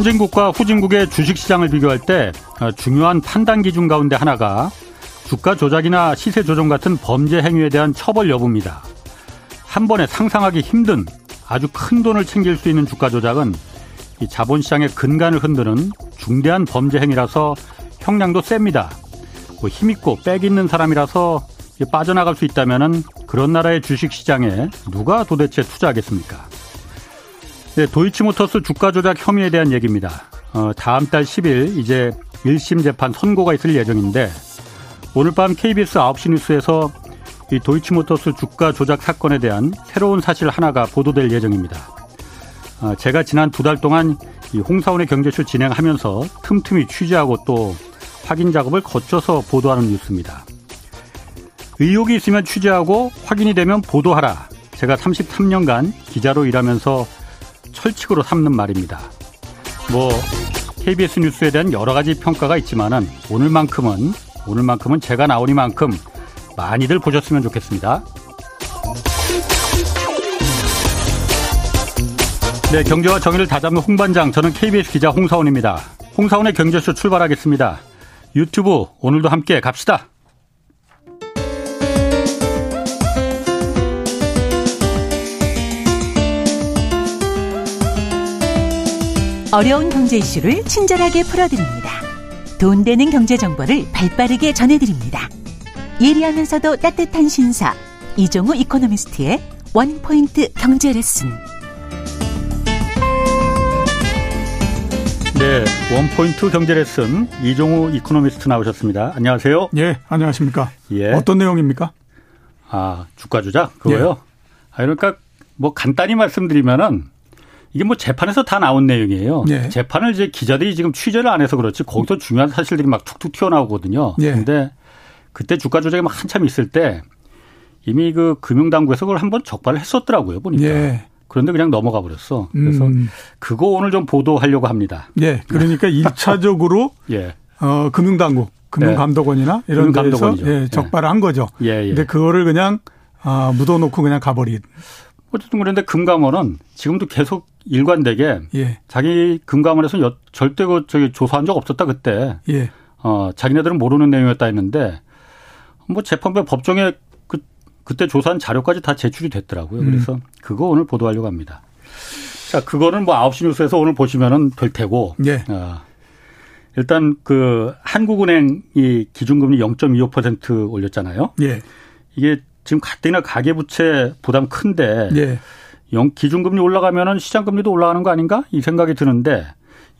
선진국과 후진국의 주식시장을 비교할 때 어, 중요한 판단 기준 가운데 하나가 주가 조작이나 시세 조정 같은 범죄 행위에 대한 처벌 여부입니다. 한 번에 상상하기 힘든 아주 큰 돈을 챙길 수 있는 주가 조작은 이 자본시장의 근간을 흔드는 중대한 범죄 행위라서 형량도 셉니다. 뭐 힘있고 빽 있는 사람이라서 빠져나갈 수 있다면 그런 나라의 주식시장에 누가 도대체 투자하겠습니까? 네, 도이치모터스 주가 조작 혐의에 대한 얘기입니다. 어, 다음 달 10일 이제 1심 재판 선고가 있을 예정인데 오늘 밤 KBS 9시 뉴스에서 이 도이치모터스 주가 조작 사건에 대한 새로운 사실 하나가 보도될 예정입니다. 어, 제가 지난 두 달 동안 이 홍사원의 경제쇼 진행하면서 틈틈이 취재하고 또 확인 작업을 거쳐서 보도하는 뉴스입니다. 의혹이 있으면 취재하고 확인이 되면 보도하라. 제가 33년간 기자로 일하면서 철칙으로 삼는 말입니다. 뭐 KBS 뉴스에 대한 여러 가지 평가가 있지만은 오늘만큼은 오늘만큼은 제가 나오니만큼 많이들 보셨으면 좋겠습니다. 네, 경제와 정의를 다잡는 홍반장, 저는 KBS 기자 홍사원입니다. 홍사원의 경제쇼 출발하겠습니다. 유튜브 오늘도 함께 갑시다. 어려운 경제 이슈를 친절하게 풀어드립니다. 돈 되는 경제 정보를 발빠르게 전해드립니다. 예리하면서도 따뜻한 신사 이종우 이코노미스트의 원포인트 경제 레슨. 네, 원포인트 경제 레슨 이종우 이코노미스트 나오셨습니다. 안녕하세요. 예, 안녕하십니까. 예. 어떤 내용입니까? 아, 주가 조작 그거요. 예. 아, 그러니까 뭐 간단히 말씀드리면은 이게 뭐 재판에서 다 나온 내용이에요. 예. 재판을 이제 기자들이 지금 취재를 안 해서 그렇지 거기서 중요한 사실들이 막 툭툭 튀어나오거든요. 예. 근데 그때 주가 조작이 막 한참 있을 때 이미 그 금융당국에서 그걸 한번 적발을 했었더라고요. 보니까. 예. 그런데 그냥 넘어가 버렸어. 그래서 음. 그거 오늘 좀 보도하려고 합니다. 예. 그러니까 1차적으로 예. 어, 금융당국, 금융감독원이나 네. 이런 데서 예, 적발을 한 거죠. 예, 예. 근데 그거를 그냥 아, 묻어 놓고 그냥 가버린. 어쨌든 그런데 금감원은 지금도 계속 일관되게 예. 자기 금감원에서 여, 절대 그 저기 조사한 적 없었다 그때. 예. 어 자기네들은 모르는 내용이었다 했는데 뭐 재판부 법정에 그 그때 조사한 자료까지 다 제출이 됐더라고요. 그래서 음. 그거 오늘 보도하려고 합니다. 자, 그거는 뭐 9시 뉴스에서 오늘 보시면은 될 테고. 예. 어, 일단 그 한국은행이 기준금리 0.25% 올렸잖아요. 예. 이게 지금 가뜩이나 가계부채 부담 큰데 예. 영 기준금리 올라가면은 시장금리도 올라가는 거 아닌가 이 생각이 드는데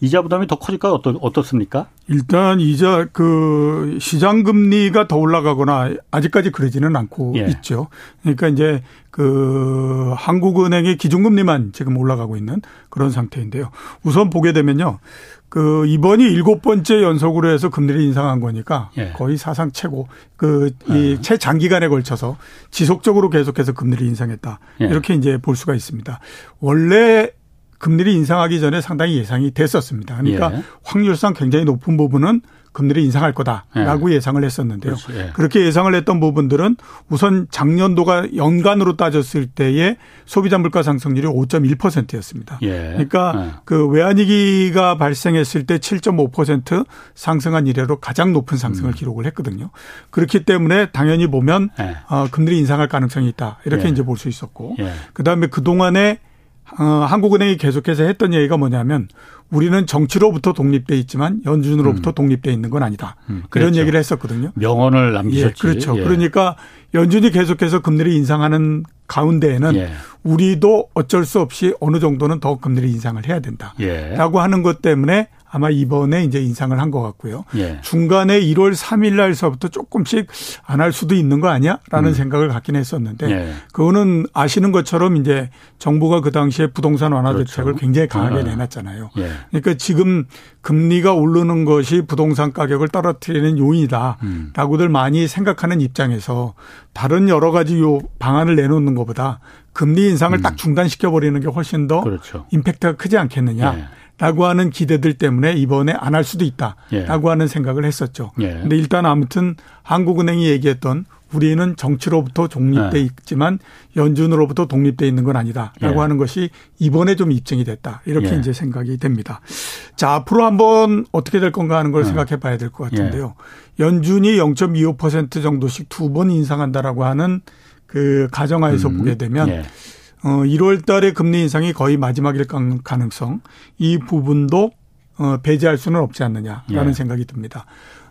이자 부담이 더 커질까요? 어떻, 어떻습니까? 일단 이자 그 시장 금리가 더 올라가거나 아직까지 그러지는 않고 예. 있죠. 그러니까 이제 그 한국은행의 기준금리만 지금 올라가고 있는 그런 상태인데요. 우선 보게 되면요. 그 이번이 일곱 번째 연속으로 해서 금리를 인상한 거니까 예. 거의 사상 최고 그이 예. 최장기간에 걸쳐서 지속적으로 계속해서 금리를 인상했다. 예. 이렇게 이제 볼 수가 있습니다. 원래 금리를 인상하기 전에 상당히 예상이 됐었습니다. 그러니까 예. 확률상 굉장히 높은 부분은 금리를 인상할 거다라고 예. 상을 했었는데요. 그렇지, 예. 그렇게 예상을 했던 부분들은 우선 작년도가 연간으로 따졌을 때의 소비자 물가 상승률이 5.1%였습니다. 예. 그러니까 예. 그 외환위기가 발생했을 때 7.5% 상승한 이래로 가장 높은 상승을 음. 기록을 했거든요. 그렇기 때문에 당연히 보면 예. 어, 금리를 인상할 가능성이 있다 이렇게 예. 이제 볼 수 있었고 그다음에 그 동안에 어, 한국은행이 계속해서 했던 얘기가 뭐냐면 우리는 정치로부터 독립돼 있지만 연준으로부터 음. 독립돼 있는 건 아니다. 음, 그렇죠. 이런 얘기를 했었거든요. 명언을 남기셨지. 예, 그렇죠. 예. 그러니까 연준이 계속해서 금리를 인상하는 가운데에는 예. 우리도 어쩔 수 없이 어느 정도는 더 금리를 인상을 해야 된다라고 예. 하는 것 때문에 아마 이번에 이제 인상을 한 것 같고요. 예. 중간에 1월 3일 날서부터 조금씩 안 할 수도 있는 거 아니야 라는 음. 생각을 갖긴 했었는데 예. 그거는 아시는 것처럼 이제 정부가 그 당시에 부동산 완화 그렇죠. 대책을 굉장히 강하게 아. 내놨잖아요. 예. 그러니까 지금 금리가 오르는 것이 부동산 가격을 떨어뜨리는 요인이다라고들 음. 많이 생각하는 입장에서 다른 여러 가지 요 방안을 내놓는 것보다 금리 인상을 음. 딱 중단시켜 버리는 게 훨씬 더 그렇죠. 임팩트가 크지 않겠느냐. 예. 라고 하는 기대들 때문에 이번에 안 할 수도 있다 라고 예. 하는 생각을 했었죠. 예. 근데 일단 아무튼 한국은행이 얘기했던 우리는 정치로부터 독립돼 네. 있지만 연준으로부터 독립돼 있는 건 아니다라고 예. 하는 것이 이번에 좀 입증이 됐다 이렇게 예. 이제 생각이 됩니다. 자 앞으로 한번 어떻게 될 건가 하는 걸 네. 생각해 봐야 될 것 같은데요. 예. 연준이 0.25% 정도씩 두 번 인상한다라고 하는 그 가정하에서 음. 보게 되면 예. 어 1월 달에 금리 인상이 거의 마지막일 가능성 이 부분도 어 배제할 수는 없지 않느냐라는 예. 생각이 듭니다.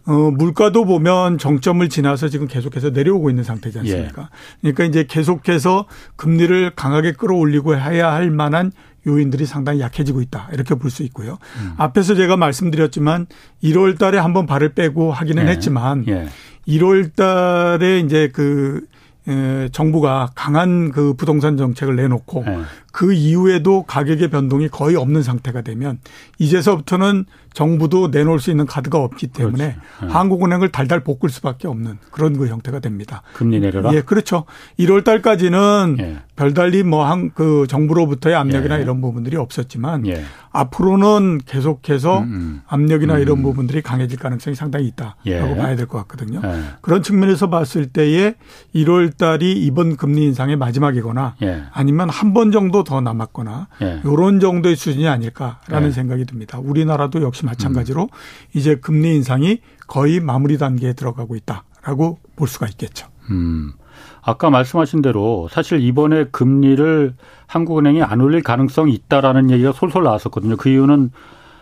어, 물가도 보면 정점을 지나서 지금 계속해서 내려오고 있는 상태지 않습니까? 예. 그러니까 이제 계속해서 금리를 강하게 끌어올리고 해야 할 만한 요인들이 상당히 약해지고 있다. 이렇게 볼 수 있고요. 음. 앞에서 제가 말씀드렸지만 1월 달에 한번 발을 빼고 하기는 예. 했지만 예. 1월 달에 이제 그 정부가 강한 그 부동산 정책을 내놓고 네. 그 이후에도 가격의 변동이 거의 없는 상태가 되면 이제서부터는 정부도 내놓을 수 있는 카드가 없기 때문에 네. 한국은행을 달달 볶을 수밖에 없는 그런 그 형태가 됩니다. 금리 내려라? 예, 그렇죠. 1월 달까지는 예. 별달리 뭐 한 그 정부로부터의 압력이나 예. 이런 부분들이 없었지만 예. 앞으로는 계속해서 음, 음. 압력이나 음. 이런 부분들이 강해질 가능성이 상당히 있다라고 예. 봐야 될 것 같거든요. 예. 그런 측면에서 봤을 때에 1월 달이 이번 금리 인상의 마지막이거나 예. 아니면 한 번 정도 더 남았거나 이런 정도의 수준이 아닐까라는 생각이 듭니다. 우리나라도 역시 마찬가지로 음. 이제 금리 인상이 거의 마무리 단계에 들어가고 있다라고 볼 수가 있겠죠. 음. 아까 말씀하신 대로 사실 이번에 금리를 한국은행이 안 올릴 가능성이 있다라는 얘기가 솔솔 나왔었거든요. 그 이유는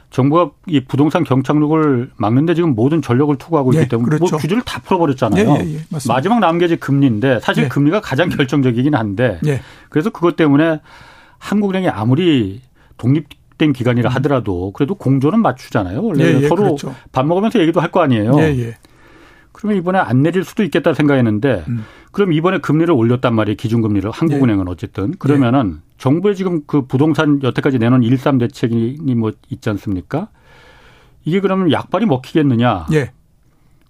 정부가 이 부동산 경착륙을 막는데 지금 모든 전력을 투구하고 있기 예, 때문에 뭐 그렇죠. 뭐 규제를 다 풀어버렸잖아요. 예, 예, 예 마지막 남은 게 금리인데 사실 예. 금리가 가장 결정적이긴 한데 그래서 그것 때문에 한국은행이 아무리 독립 된 기간이라 음. 하더라도 그래도 공조는 맞추잖아요. 원래 예, 예, 서로 그렇죠. 밥 먹으면서 얘기도 할 거 아니에요. 그러면 이번에 안 내릴 수도 있겠다 생각했는데 음. 그럼 이번에 금리를 올렸단 말이에요. 기준금리를 한국은행은 예. 어쨌든 그러면은 정부의 지금 그 부동산 여태까지 내놓은 일삼 대책이 뭐 있지 않습니까? 이게 그러면 약발이 먹히겠느냐? 예.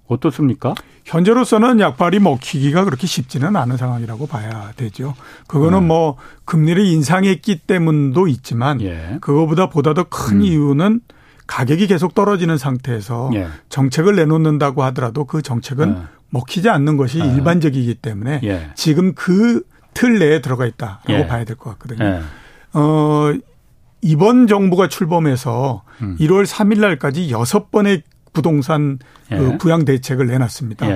어떻습니까? 현재로서는 약발이 먹히기가 그렇게 쉽지는 않은 상황이라고 봐야 되죠. 그거는 네. 뭐 금리를 인상했기 때문도 있지만 예. 그거보다 보다 더큰 음. 이유는 가격이 계속 떨어지는 상태에서 예. 정책을 내놓는다고 하더라도 그 정책은 예. 먹히지 않는 것이 예. 일반적이기 때문에 예. 지금 그 틀 내에 들어가 있다라고 예. 봐야 될 것 같거든요. 어, 이번 정부가 출범해서 음. 1월 3일 날까지 여섯 번의 부동산 그 예. 그 부양 대책을 내놨습니다.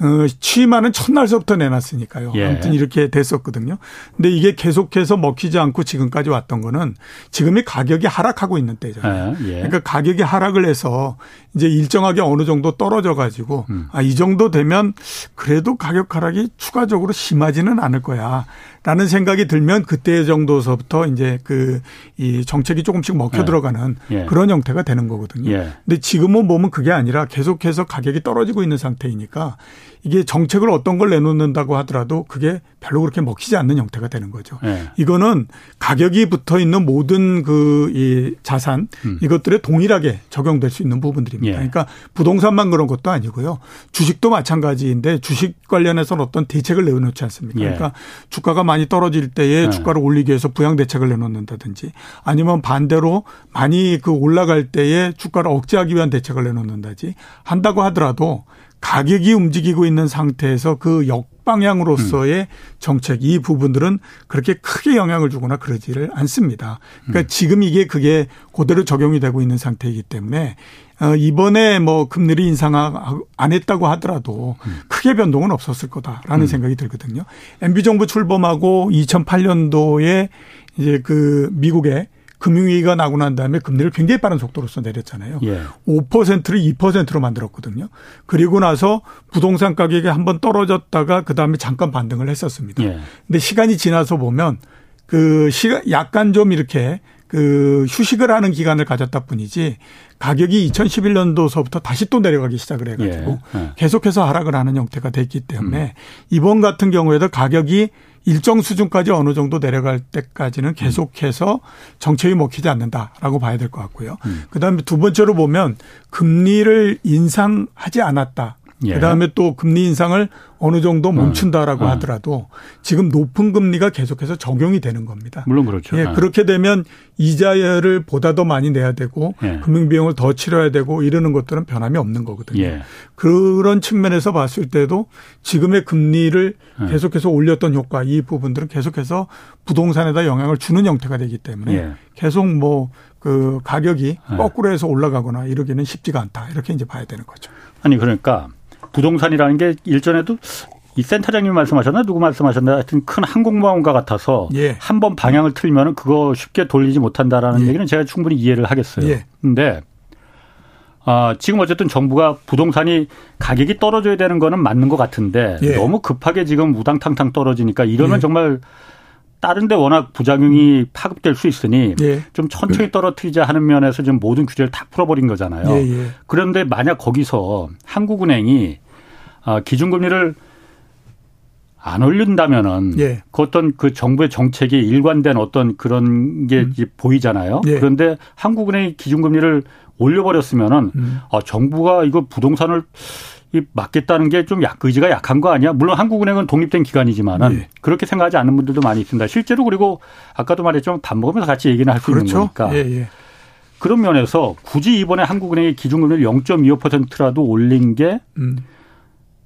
예. 어, 취임하는 첫날서부터 내놨으니까요. 예. 아무튼 이렇게 됐었거든요. 근데 이게 계속해서 먹히지 않고 지금까지 왔던 거는 지금이 가격이 하락하고 있는 때잖아요. 예. 예. 그러니까 가격이 하락을 해서 이제 일정하게 어느 정도 떨어져 가지고 음. 아, 이 정도 되면 그래도 가격 하락이 추가적으로 심하지는 않을 거야. 라는 생각이 들면 그때 정도서부터 이제 그 이 정책이 조금씩 먹혀 예. 들어가는 예. 그런 형태가 되는 거거든요. 예. 근데 지금은 보면 그게 아니라 계속해서 가격이 떨어지고 있는 상태이니까 이게 정책을 어떤 걸 내놓는다고 하더라도 그게 별로 그렇게 먹히지 않는 형태가 되는 거죠. 네. 이거는 가격이 붙어 있는 모든 그 이 자산 음. 이것들에 동일하게 적용될 수 있는 부분들입니다. 예. 그러니까 부동산만 그런 것도 아니고요. 주식도 마찬가지인데 주식 관련해서는 어떤 대책을 내놓지 않습니까? 예. 그러니까 주가가 많이 떨어질 때에 예. 주가를 올리기 위해서 부양 대책을 내놓는다든지 아니면 반대로 많이 그 올라갈 때에 주가를 억제하기 위한 대책을 내놓는다지 한다고 하더라도 가격이 움직이고 있는 상태에서 그 역방향으로서의 음. 정책 이 부분들은 그렇게 크게 영향을 주거나 그러지를 않습니다. 그러니까 음. 지금 이게 그게 그대로 적용이 되고 있는 상태이기 때문에 어 이번에 뭐 금리를 인상 안 했다고 하더라도 음. 크게 변동은 없었을 거다라는 음. 생각이 들거든요. MB 정부 출범하고 2008년도에 이제 그 미국의 금융위기가 나고 난 다음에 금리를 굉장히 빠른 속도로서 내렸잖아요. 예. 5%를 2%로 만들었거든요. 그리고 나서 부동산 가격이 한번 떨어졌다가 그 다음에 잠깐 반등을 했었습니다. 예. 근데 시간이 지나서 보면 그 시간 약간 좀 이렇게 그 휴식을 하는 기간을 가졌다 뿐이지 가격이 2011년도서부터 다시 또 내려가기 시작을 해가지고 예. 예. 계속해서 하락을 하는 형태가 됐기 때문에 음. 이번 같은 경우에도 가격이 일정 수준까지 어느 정도 내려갈 때까지는 계속해서 정책이 먹히지 않는다라고 봐야 될 것 같고요. 음. 그다음에 두 번째로 보면 금리를 인상하지 않았다. 예. 그다음에 또 금리 인상을 어느 정도 음. 멈춘다라고 음. 하더라도 지금 높은 금리가 계속해서 적용이 되는 겁니다. 물론 그렇죠. 예, 아. 그렇게 되면 이자를 보다 더 많이 내야 되고 예. 금융 비용을 더 치러야 되고 이러는 것들은 변함이 없는 거거든요. 예. 그런 측면에서 봤을 때도 지금의 금리를 예. 계속해서 올렸던 효과 이 부분들은 계속해서 부동산에다 영향을 주는 형태가 되기 때문에 예. 계속 뭐그 가격이 예. 거꾸로 해서 올라가거나 이러기는 쉽지가 않다. 이렇게 이제 봐야 되는 거죠. 아니 그러니까 부동산이라는 게 일전에도 이 센터장님 말씀하셨나 누구 말씀하셨나 하여튼 큰 항공모함과 같아서 예. 한번 방향을 틀면 그거 쉽게 돌리지 못한다라는 예. 얘기는 제가 충분히 이해를 하겠어요. 예. 근데 아, 지금 어쨌든 정부가 부동산이 가격이 떨어져야 되는 거는 맞는 것 같은데 예. 너무 급하게 지금 우당탕탕 떨어지니까 이러면 예. 정말 다른 데 워낙 부작용이 파급될 수 있으니 예. 좀 천천히 떨어뜨리자 하는 면에서 지금 모든 규제를 다 풀어버린 거잖아요. 예, 예. 그런데 만약 거기서 한국은행이 아, 기준금리를 안 올린다면은 예. 그 어떤 그 정부의 정책이 일관된 어떤 그런 게 음. 보이잖아요. 예. 그런데 한국은행이 기준금리를 올려버렸으면은 음. 아, 정부가 이거 부동산을 이 맞겠다는 게 좀 약, 의지가 약한 거 아니야? 물론 한국은행은 독립된 기관이지만은 네. 그렇게 생각하지 않는 분들도 많이 있습니다. 실제로 그리고 아까도 말했지만 밥 먹으면서 같이 얘기는 할수 그렇죠? 있는 거니까. 예, 예. 그런 면에서 굳이 이번에 한국은행이 기준금리를 0.25%라도 올린 게 음.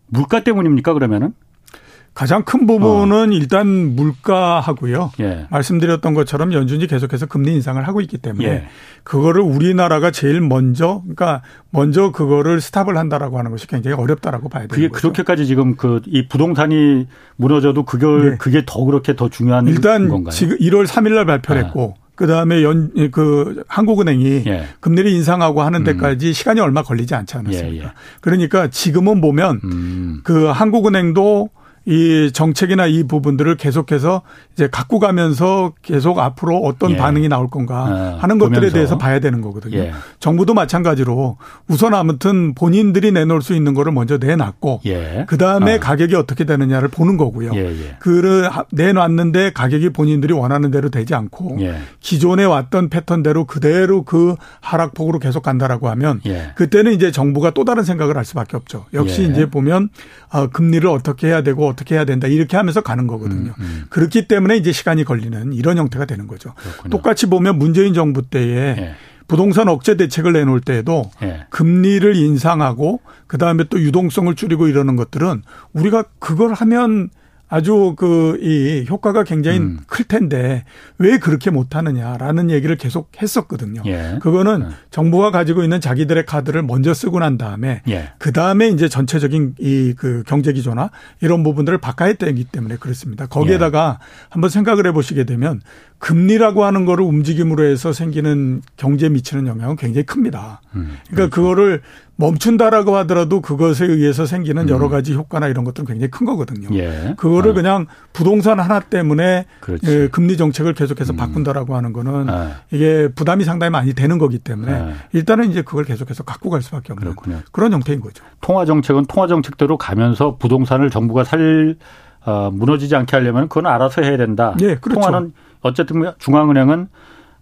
물가 때문입니까 그러면은? 가장 큰 부분은 어. 일단 물가하고요. 예. 말씀드렸던 것처럼 연준이 계속해서 금리 인상을 하고 있기 때문에 예. 그거를 우리나라가 제일 먼저 그러니까 먼저 그거를 스탑을 한다라고 하는 것이 굉장히 어렵다라고 봐야 되는 그게 거죠. 그렇게까지 지금 그 이 부동산이 무너져도 그걸 예. 그게 더 그렇게 더 중요한 일단 건가요? 지금 1월 3일 날 발표를 아. 했고 그 다음에 연, 그, 한국은행이 예. 금리를 인상하고 하는 음. 데까지 음. 시간이 얼마 걸리지 않지 않았습니까? 예, 예. 그러니까 지금은 보면 음. 그 한국은행도 이 정책이나 이 부분들을 계속해서 이제 갖고 가면서 계속 앞으로 어떤 예. 반응이 나올 건가 어, 하는 것들에 보면서. 대해서 봐야 되는 거거든요. 예. 정부도 마찬가지로 우선 아무튼 본인들이 내놓을 수 있는 거를 먼저 내놨고 예. 그 다음에 어. 가격이 어떻게 되느냐를 보는 거고요. 예, 예. 그를 내놨는데 가격이 본인들이 원하는 대로 되지 않고 예. 기존에 왔던 패턴대로 그대로 그 하락폭으로 계속 간다라고 하면 그때는 이제 정부가 또 다른 생각을 할 수밖에 없죠. 역시 이제 보면 어, 금리를 어떻게 해야 되고 어떻게 해야 된다 이렇게 하면서 가는 거거든요. 음, 음. 그렇기 때문에 이제 시간이 걸리는 이런 형태가 되는 거죠. 그렇군요. 똑같이 보면 문재인 정부 때에 네. 부동산 억제 대책을 내놓을 때에도 네. 금리를 인상하고 그다음에 또 유동성을 줄이고 이러는 것들은 우리가 그걸 하면 아주 그 이 효과가 굉장히 음. 클 텐데 왜 그렇게 못하느냐라는 얘기를 계속 했었거든요. 예. 그거는 예. 정부가 가지고 있는 자기들의 카드를 먼저 쓰고 난 다음에 예. 그 다음에 이제 전체적인 이 그 경제 기조나 이런 부분들을 바꿔야 되기 때문에 그렇습니다. 거기에다가 예. 한번 생각을 해보시게 되면 금리라고 하는 거를 움직임으로 해서 생기는 경제에 미치는 영향은 굉장히 큽니다. 음, 그러니까 그렇죠. 그거를 멈춘다라고 하더라도 그것에 의해서 생기는 음. 여러 가지 효과나 이런 것들은 굉장히 큰 거거든요. 예. 그거를 아. 그냥 부동산 하나 때문에 예, 금리 정책을 계속해서 음. 바꾼다라고 하는 거는 아. 이게 부담이 상당히 많이 되는 거기 때문에 아. 일단은 이제 그걸 계속해서 갖고 갈 수밖에 없는 그렇군요. 그런 형태인 거죠. 통화 정책은 통화 정책대로 가면서 부동산을 정부가 살 어, 무너지지 않게 하려면 그건 알아서 해야 된다. 예, 그렇죠. 통화는 어쨌든 중앙은행은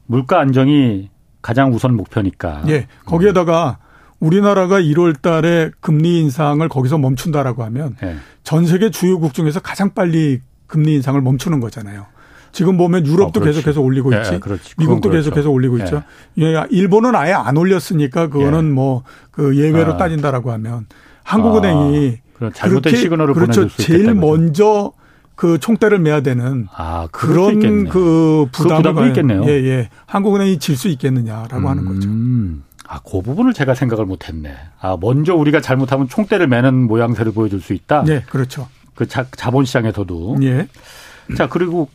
물가 안정이 가장 우선 목표니까. 예. 거기에다가 우리나라가 1월 달에 금리 인상을 거기서 멈춘다라고 하면 예. 전 세계 주요국 중에서 가장 빨리 금리 인상을 멈추는 거잖아요. 지금 보면 유럽도 어, 계속해서 올리고 예, 있지. 예, 미국도 그렇죠. 계속해서 올리고 있죠. 예. 예, 일본은 아예 안 올렸으니까 그거는 예. 뭐그 예외로 아. 따진다라고 하면 한국은행이 아, 잘못된 시그널을 그렇죠. 제일 먼저 그 총대를 매야 되는 아, 그런 그 부담을 그 있겠네요. 예, 예. 한국은행이 질 수 있겠느냐라고 음. 하는 거죠. 아, 그 부분을 제가 생각을 못 했네. 아, 먼저 우리가 잘못하면 총대를 매는 모양새를 보여줄 수 있다? 네, 그렇죠. 그 자, 자본시장에서도. 예. 자, 그리고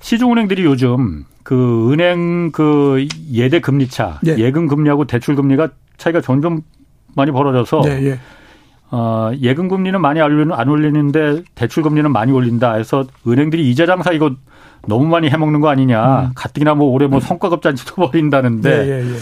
시중은행들이 요즘 그 은행 그 예대 금리 차, 예. 예금 금리하고 대출 금리가 차이가 점점 많이 벌어져서 예, 예. 어, 예금 금리는 많이 안 올리는데 대출 금리는 많이 올린다 해서 은행들이 이자 장사 이거 너무 많이 해먹는 거 아니냐. 음. 가뜩이나 뭐 올해 뭐 성과급 잔치도 벌인다는데 예, 예, 예.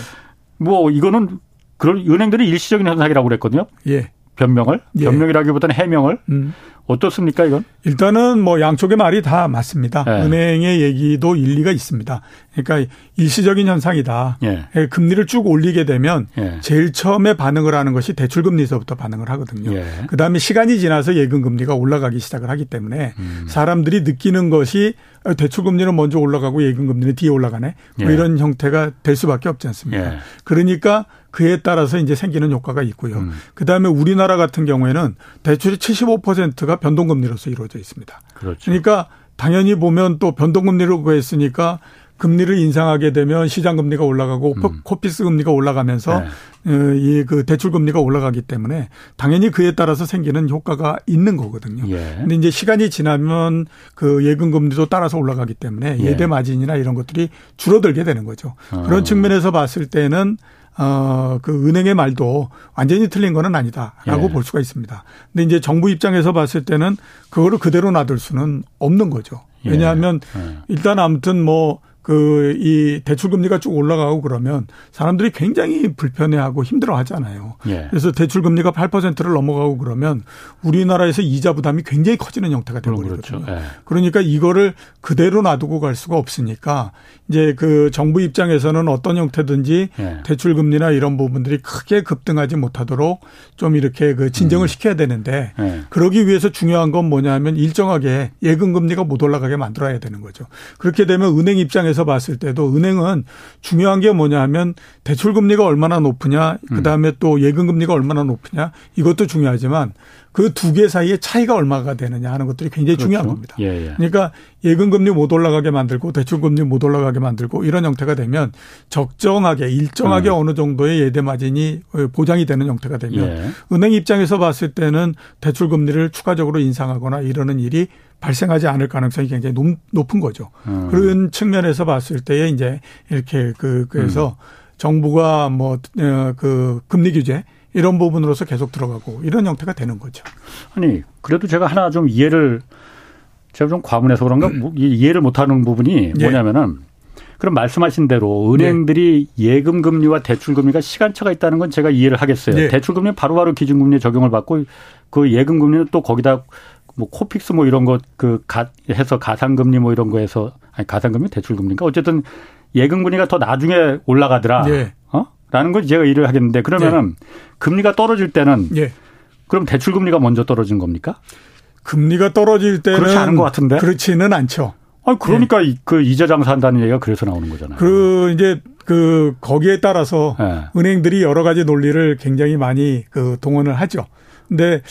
뭐 이거는 그런 은행들이 일시적인 현상이라고 그랬거든요. 예. 변명을 예. 변명이라기보다는 해명을 음. 어떻습니까, 이건? 일단은 뭐 양쪽의 말이 다 맞습니다. 네. 은행의 얘기도 일리가 있습니다. 그러니까 일시적인 현상이다. 예. 예. 금리를 쭉 올리게 되면 예. 제일 처음에 반응을 하는 것이 대출 금리에서부터 반응을 하거든요. 예. 그다음에 시간이 지나서 예금 금리가 올라가기 시작을 하기 때문에 음. 사람들이 느끼는 것이 대출금리는 먼저 올라가고 예금금리는 뒤에 올라가네. 뭐 예. 이런 형태가 될 수밖에 없지 않습니까? 예. 그러니까 그에 따라서 이제 생기는 효과가 있고요. 음. 그 다음에 우리나라 같은 경우에는 대출이 75%가 변동금리로서 이루어져 있습니다. 그렇죠. 그러니까 당연히 보면 또 변동금리로 구했으니까 금리를 인상하게 되면 시장 금리가 올라가고 음. 코피스 금리가 올라가면서 네. 어, 이그 대출 금리가 올라가기 때문에 당연히 그에 따라서 생기는 효과가 있는 거거든요. 예. 근데 이제 시간이 지나면 그 예금 금리도 따라서 올라가기 때문에 예. 예대 마진이나 이런 것들이 줄어들게 되는 거죠. 어. 그런 측면에서 봤을 때는 어, 그 은행의 말도 완전히 틀린 거는 아니다라고 예. 볼 수가 있습니다. 근데 이제 정부 입장에서 봤을 때는 그거를 그대로 놔둘 수는 없는 거죠. 예. 왜냐하면 예. 일단 아무튼 뭐 그 이 대출 금리가 쭉 올라가고 그러면 사람들이 굉장히 불편해하고 힘들어 하잖아요. 예. 그래서 대출 금리가 8%를 넘어가고 그러면 우리나라에서 이자 부담이 굉장히 커지는 형태가 되버리거든요. 그렇죠. 예. 그러니까 이거를 그대로 놔두고 갈 수가 없으니까 이제 그 정부 입장에서는 어떤 형태든지 예. 대출 금리나 이런 부분들이 크게 급등하지 못하도록 좀 이렇게 그 진정을 음. 시켜야 되는데 예. 그러기 위해서 중요한 건 뭐냐면 일정하게 예금 금리가 못 올라가게 만들어야 되는 거죠. 그렇게 되면 은행 입장에서 관점에서 봤을 때도 은행은 중요한 게 뭐냐 하면 대출 금리가 얼마나 높으냐, 그 다음에 또 예금 금리가 얼마나 높으냐 이것도 중요하지만 그 두 개 사이의 차이가 얼마가 되느냐 하는 것들이 굉장히 그렇죠. 중요한 겁니다. 예, 예. 그러니까 예금 금리 못 올라가게 만들고 대출 금리 못 올라가게 만들고 이런 형태가 되면 적정하게 일정하게 음. 어느 정도의 예대 마진이 보장이 되는 형태가 되면 예. 은행 입장에서 봤을 때는 대출 금리를 추가적으로 인상하거나 이러는 일이 발생하지 않을 가능성이 굉장히 높, 은 거죠. 음. 그런 측면에서 봤을 때에 이제 이렇게 그 그래서 음. 정부가 뭐그 어, 금리 규제 이런 부분으로서 계속 들어가고 이런 형태가 되는 거죠. 아니 그래도 제가 하나 좀 이해를 제가 좀 과문해서 그런가 음. 이해를 못하는 부분이 예. 뭐냐면은 그럼 말씀하신 대로 은행들이 네. 예금 금리와 대출 금리가 시간차가 있다는 건 제가 이해를 하겠어요. 네. 대출 금리 바로바로 기준 금리 적용을 받고 그 예금 금리는 또 거기다 뭐 코픽스 뭐 이런 것그 해서 가산 금리 뭐 이런 거에서 아니 가산 금리 대출 금리인가 어쨌든 예금 금리가 더 나중에 올라가더라. 예. 어? 라는 걸 제가 일을 하겠는데 그러면은 예. 금리가 떨어질 때는 예. 그럼 대출 금리가 먼저 떨어진 겁니까? 금리가 떨어질 때는 그렇지 않은 것 같은데 그렇지는 않죠. 아 그러니까 예. 그 이자 장사한다는 얘기가 그래서 나오는 거잖아요. 그 이제 그 거기에 따라서 예. 은행들이 여러 가지 논리를 굉장히 많이 그 동원을 하죠. 근데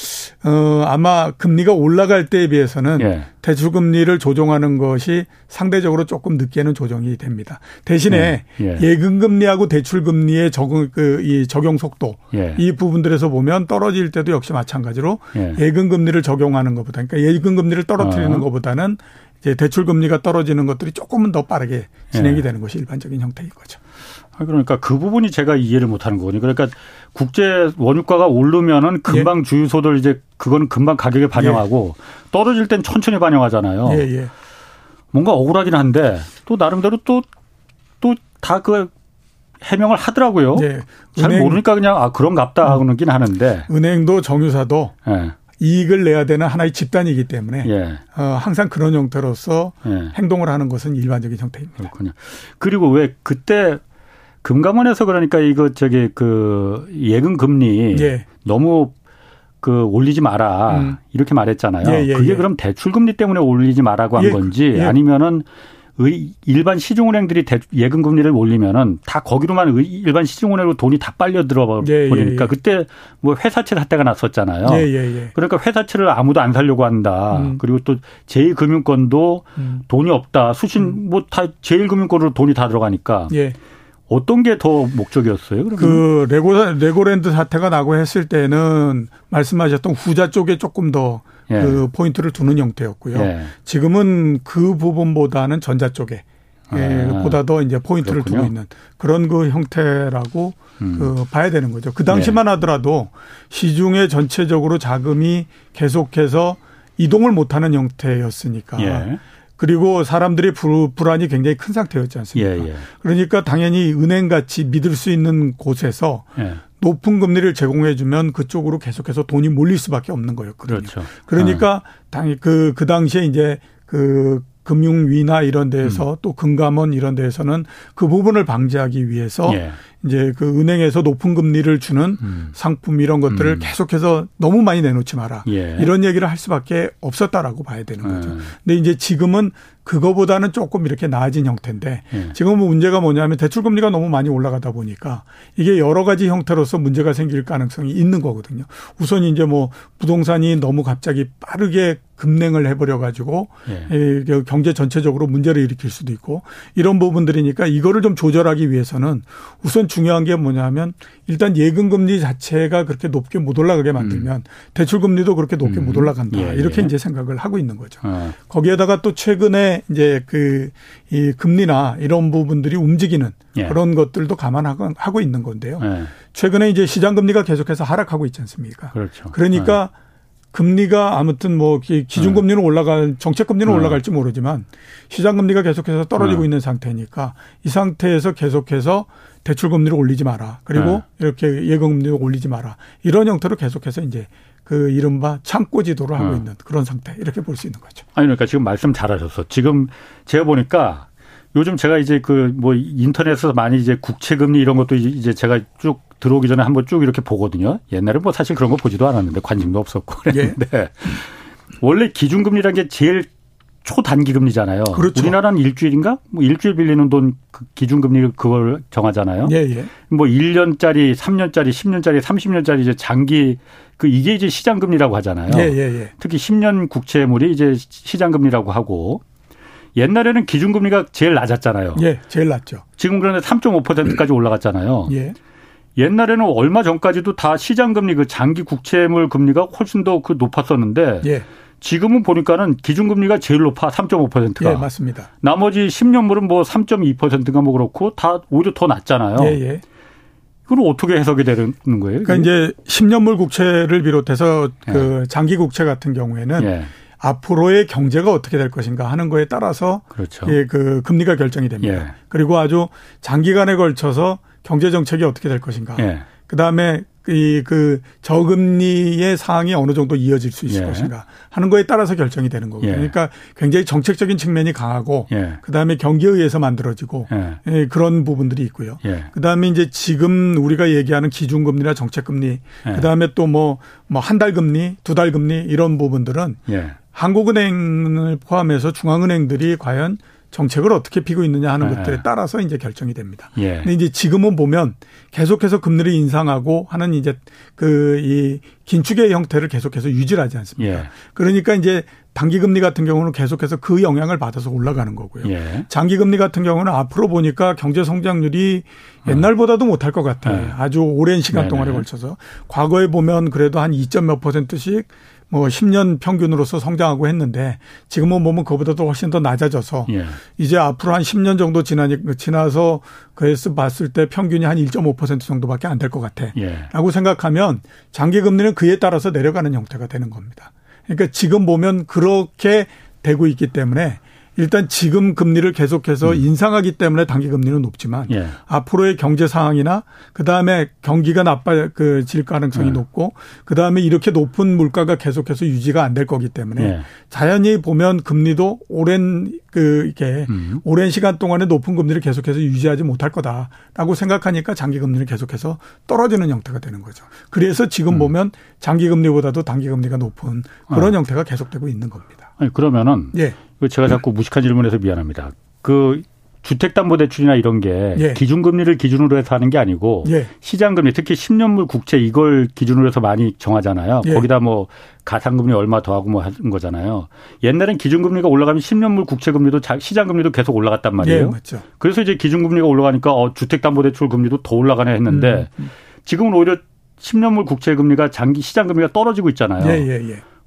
어 아마 금리가 올라갈 때에 비해서는 예. 대출 금리를 조정하는 것이 상대적으로 조금 늦게는 조정이 됩니다. 대신에 예. 예. 금 금리하고 대출 금리의 적응 그이 적용 속도 예. 이 부분들에서 보면 떨어질 때도 역시 마찬가지로 예. 금 금리를 적용하는 것보다 그러니까 예금 금리를 떨어뜨리는 어. 것보다는 이제 대출 금리가 떨어지는 것들이 조금은 더 빠르게 진행이 예. 되는 것이 일반적인 형태인 거죠. 아, 그러니까 그 부분이 제가 이해를 못하는 거거든요. 그러니까 국제 원유가가 오르면은 금방 예. 주유소들 이제 그거는 금방 가격에 반영하고 예. 떨어질 땐 천천히 반영하잖아요. 예, 예. 뭔가 억울하긴 한데 또 나름대로 또 또 다그 해명을 하더라고요. 예. 잘 은행, 모르니까 그냥 아 그런갑다 하고는 하는데 은행도 정유사도 예. 이익을 내야 되는 하나의 집단이기 때문에 예. 어, 항상 그런 형태로서 예. 행동을 하는 것은 일반적인 형태입니다. 그렇군요. 그리고 왜 그때 금감원에서 그러니까 이거 저기 그 예금 금리 예. 너무 그 올리지 마라 음. 이렇게 말했잖아요. 예, 예, 그게 예. 그럼 대출 금리 때문에 올리지 마라고 한 예, 건지 예. 아니면은 일반 시중은행들이 예금 금리를 올리면은 다 거기로만 일반 시중은행으로 돈이 다 빨려 들어 버리니까 그때 뭐 회사채 사태가 났었잖아요. 그러니까 회사채를 아무도 안 살려고 한다. 음. 그리고 또 제1금융권도 음. 돈이 없다. 수신 음. 뭐다 제1금융권으로 돈이 다 들어가니까. 어떤 게 더 목적이었어요? 그러면? 그 레고 레고랜드 사태가 나고 했을 때는 말씀하셨던 후자 쪽에 조금 더그 예. 포인트를 두는 형태였고요. 예. 지금은 그 부분보다는 전자 쪽에 예, 아, 보다 더 이제 포인트를 그렇군요. 두고 있는 그런 그 형태라고 음. 그 봐야 되는 거죠. 그 당시만 예. 하더라도 시중에 전체적으로 자금이 계속해서 이동을 못하는 형태였으니까 예. 그리고 사람들의 불 안이 굉장히 큰 상태였지 않습니까? 예, 예. 그러니까 당연히 은행같이 믿을 수 있는 곳에서 예. 높은 금리를 제공해 주면 그쪽으로 계속해서 돈이 몰릴 수밖에 없는 거였거든요. 그렇죠. 그러니까 당이 그, 그 당시에 이제 그 금융위나 이런 데에서 음. 또 금감원 이런 데에서는 그 부분을 방지하기 위해서 예. 이제 그 은행에서 높은 금리를 주는 음. 상품 이런 것들을 음. 계속해서 너무 많이 내놓지 마라. 예. 이런 얘기를 할 수밖에 없었다라고 봐야 되는 거죠. 음. 근데 이제 지금은 그거보다는 조금 이렇게 나아진 형태인데 예. 지금은 문제가 뭐냐면 대출 금리가 너무 많이 올라가다 보니까 이게 여러 가지 형태로서 문제가 생길 가능성이 있는 거거든요. 우선 이제 뭐 부동산이 너무 갑자기 빠르게 급냉을 해버려 가지고 예. 그 경제 전체적으로 문제를 일으킬 수도 있고 이런 부분들이니까 이거를 좀 조절하기 위해서는 우선 중요한 게 뭐냐면 일단 예금 금리 자체가 그렇게 높게 못 올라가게 만들면 음. 대출 금리도 그렇게 높게 음. 못 올라간다 예. 이렇게 예. 이제 생각을 하고 있는 거죠. 어. 거기에다가 또 최근에 이제 그 이 금리나 이런 부분들이 움직이는 예. 그런 것들도 감안하고 있는 건데요. 예. 최근에 이제 시장 금리가 계속해서 하락하고 있지 않습니까? 그렇죠. 그러니까 예. 금리가 아무튼 뭐 기준 금리는 네. 올라갈 정책 금리는 네. 올라갈지 모르지만 시장 금리가 계속해서 떨어지고 네. 있는 상태니까 이 상태에서 계속해서 대출 금리를 올리지 마라. 그리고 이렇게 예금금리를 올리지 마라. 이런 형태로 계속해서 이제 그 이른바 창고 지도를 하고 있는 그런 상태 이렇게 볼 수 있는 거죠. 아니 그러니까 지금 말씀 잘하셨어. 지금 제가 보니까 요즘 제가 이제 그 뭐 인터넷에서 많이 이제 국채 금리 이런 것도 이제 제가 쭉 들어오기 전에 한번 쭉 이렇게 보거든요. 옛날에 뭐 사실 그런 거 보지도 않았는데 관심도 없었고 그랬는데 예. 원래 기준금리라는 게 제일 초단기 금리잖아요. 그렇죠. 우리나라는 일주일인가? 뭐 일주일 빌리는 돈그 기준 금리 그걸 정하잖아요. 예, 예. 뭐 1년짜리, 3년짜리, 10년짜리, 30년짜리 이제 장기 그 이게 이제 시장 금리라고 하잖아요. 예, 예, 예. 특히 10년 국채물이 이제 시장 금리라고 하고 옛날에는 기준 금리가 제일 낮았잖아요. 예, 제일 낮죠. 지금 그런데 3.5%까지 올라갔잖아요. 예. 옛날에는 얼마 전까지도 다 시장 금리 그 장기 국채물 금리가 훨씬 더 그 높았었는데 예. 지금은 보니까는 기준 금리가 제일 높아 3.5%가. 예, 맞습니다. 나머지 10년물은 뭐 3.2%가 뭐 그렇고 다 오히려 더 낮잖아요. 예, 예. 그걸 어떻게 해석이 되는 거예요? 그러니까 이제 10년물 국채를 비롯해서 예. 그 장기 국채 같은 경우에는 예. 앞으로의 경제가 어떻게 될 것인가 하는 거에 따라서 그렇죠. 예, 그 금리가 결정이 됩니다. 예. 그리고 아주 장기간에 걸쳐서 경제 정책이 어떻게 될 것인가. 예. 그다음에 이 그 저금리의 상황이 어느 정도 이어질 수 있을 예. 것인가 하는 거에 따라서 결정이 되는 거거든요. 예. 그러니까 굉장히 정책적인 측면이 강하고 예. 그다음에 경기에 의해서 만들어지고 예. 예 그런 부분들이 있고요. 예. 그다음에 이제 지금 우리가 얘기하는 기준 금리나 정책 금리 그다음에 또 뭐 뭐 한 달 금리, 두 달 금리 이런 부분들은 한국은행을 포함해서 중앙은행들이 과연 정책을 어떻게 피고 있느냐 하는 네. 것들에 따라서 이제 결정이 됩니다. 예. 근데 이제 지금은 보면 계속해서 금리를 인상하고 하는 이제 그 이 긴축의 형태를 계속해서 유지를 하지 않습니까? 예. 그러니까 이제 단기 금리 같은 경우는 계속해서 그 영향을 받아서 올라가는 거고요. 예. 장기 금리 같은 경우는 앞으로 보니까 경제 성장률이 옛날보다도 못할 것 같아요. 네. 아주 오랜 시간 네네. 동안에 걸쳐서 과거에 보면 그래도 한 2점 몇 퍼센트씩 뭐 10년 평균으로서 성장하고 했는데 지금은 보면 그보다도 훨씬 더 낮아져서 예. 이제 앞으로 한 10년 정도 지나니 지나서 그에서 봤을 때 평균이 한 1.5% 정도밖에 안 될 것 같아. 예. 라고 생각하면 장기 금리는 그에 따라서 내려가는 형태가 되는 겁니다. 그러니까 지금 보면 그렇게 되고 있기 때문에 일단 지금 금리를 계속해서 음. 인상하기 때문에 단기 금리는 높지만 예. 앞으로의 경제 상황이나 그다음에 경기가 나빠질 가능성이 예. 높고 그다음에 이렇게 높은 물가가 계속해서 유지가 안 될 거기 때문에 예. 자연히 보면 금리도 오랜 그 이게 음. 오랜 시간 동안에 높은 금리를 계속해서 유지하지 못할 거다라고 생각하니까 장기 금리를 계속해서 떨어지는 형태가 되는 거죠. 그래서 지금 음. 보면 장기 금리보다도 단기 금리가 높은 그런 어. 형태가 계속되고 있는 겁니다. 아니 그러면은 예. 그 제가 자꾸 무식한 질문해서 미안합니다. 그 주택담보대출이나 이런 게 예. 기준금리를 기준으로 해서 하는 게 아니고 예. 시장금리 특히 10년물 국채 이걸 기준으로 해서 많이 정하잖아요. 예. 거기다 뭐 가상금리 얼마 더하고 뭐 하는 거잖아요. 옛날엔 기준금리가 올라가면 10년물 국채금리도 시장금리도 계속 올라갔단 말이에요. 예, 맞죠. 그래서 이제 기준금리가 올라가니까 어, 주택담보대출 금리도 더 올라가네 했는데 음, 음. 지금은 오히려 10년물 국채금리가 장기 시장금리가 떨어지고 있잖아요.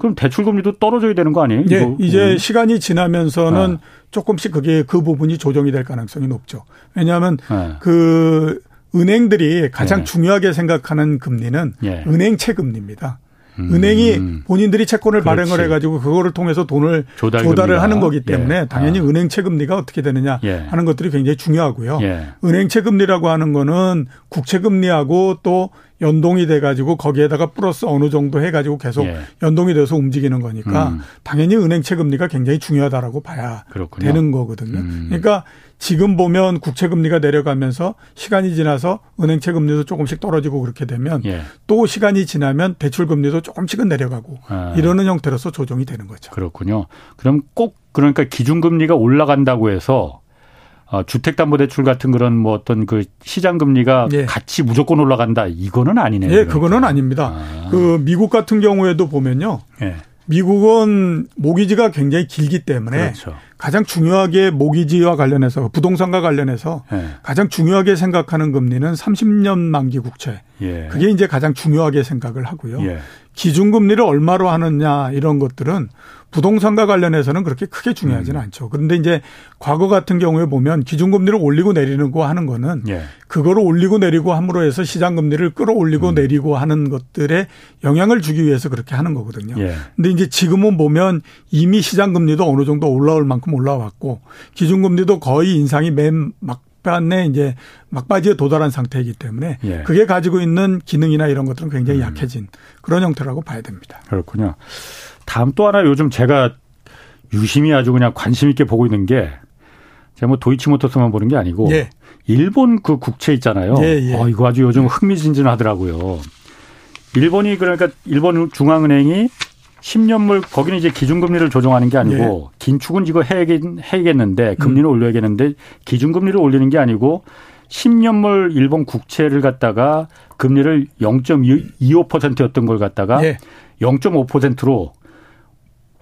그럼 대출 금리도 떨어져야 되는 거 아니에요? 예, 이제 음. 시간이 지나면서는 아. 조금씩 그게 그 부분이 조정이 될 가능성이 높죠. 왜냐하면 아. 그 은행들이 가장 예. 중요하게 생각하는 금리는 예. 은행채 금리입니다. 음. 은행이 본인들이 채권을 그렇지. 발행을 해가지고 그거를 통해서 돈을 조달 조달을 하는 거기 때문에 예. 당연히 아. 은행채 금리가 어떻게 되느냐 예. 하는 것들이 굉장히 중요하고요. 예. 은행채 금리라고 하는 거는 국채 금리하고 또 연동이 돼가지고 거기에다가 플러스 어느 정도 해가지고 계속 예. 연동이 돼서 움직이는 거니까 음. 당연히 은행채 금리가 굉장히 중요하다고 봐야 그렇군요. 되는 거거든요. 음. 그러니까 지금 보면 국채 금리가 내려가면서 시간이 지나서 은행채 금리도 조금씩 떨어지고 그렇게 되면 예. 또 시간이 지나면 대출 금리도 조금씩은 내려가고 아. 이러는 형태로서 조정이 되는 거죠. 그렇군요. 그럼 꼭 그러니까 기준금리가 올라간다고 해서 어, 주택담보대출 같은 그런 뭐 어떤 그 시장 금리가 예. 같이 무조건 올라간다 이거는 아니네요. 예, 그러니까. 그거는 아닙니다. 아. 그 미국 같은 경우에도 보면요. 예. 미국은 모기지가 굉장히 길기 때문에 그렇죠. 가장 중요하게 모기지와 관련해서 부동산과 관련해서 예. 가장 중요하게 생각하는 금리는 30년 만기 국채. 예. 그게 이제 가장 중요하게 생각을 하고요. 예. 기준금리를 얼마로 하느냐 이런 것들은 부동산과 관련해서는 그렇게 크게 중요하지는 음. 않죠. 그런데 이제 과거 같은 경우에 보면 기준금리를 올리고 내리는 거 하는 거는 예. 그거를 올리고 내리고 함으로 해서 시장금리를 끌어올리고 음. 내리고 하는 것들에 영향을 주기 위해서 그렇게 하는 거거든요. 예. 근데 이제 지금은 보면 이미 시장금리도 어느 정도 올라올 만큼 올라왔고 기준금리도 거의 인상이 맨 막판에 이제 막바지에 도달한 상태이기 때문에 예. 그게 가지고 있는 기능이나 이런 것들은 굉장히 음. 약해진 그런 형태라고 봐야 됩니다. 그렇군요. 다음 또 하나 요즘 제가 유심히 아주 그냥 관심 있게 보고 있는 게 제가 뭐 도이치모터스만 보는 게 아니고 예. 일본 그 국채 있잖아요. 예, 예. 어, 이거 아주 요즘 흥미진진하더라고요. 일본이 그러니까 일본 중앙은행이 10년물 거기는 이제 기준금리를 조정하는 게 아니고 예. 긴축은 이거 해야겠는데 금리를 음. 올려야겠는데 기준금리를 올리는 게 아니고 10년물 일본 국채를 갖다가 금리를 0.25%였던 걸 갖다가 예. 0.5%로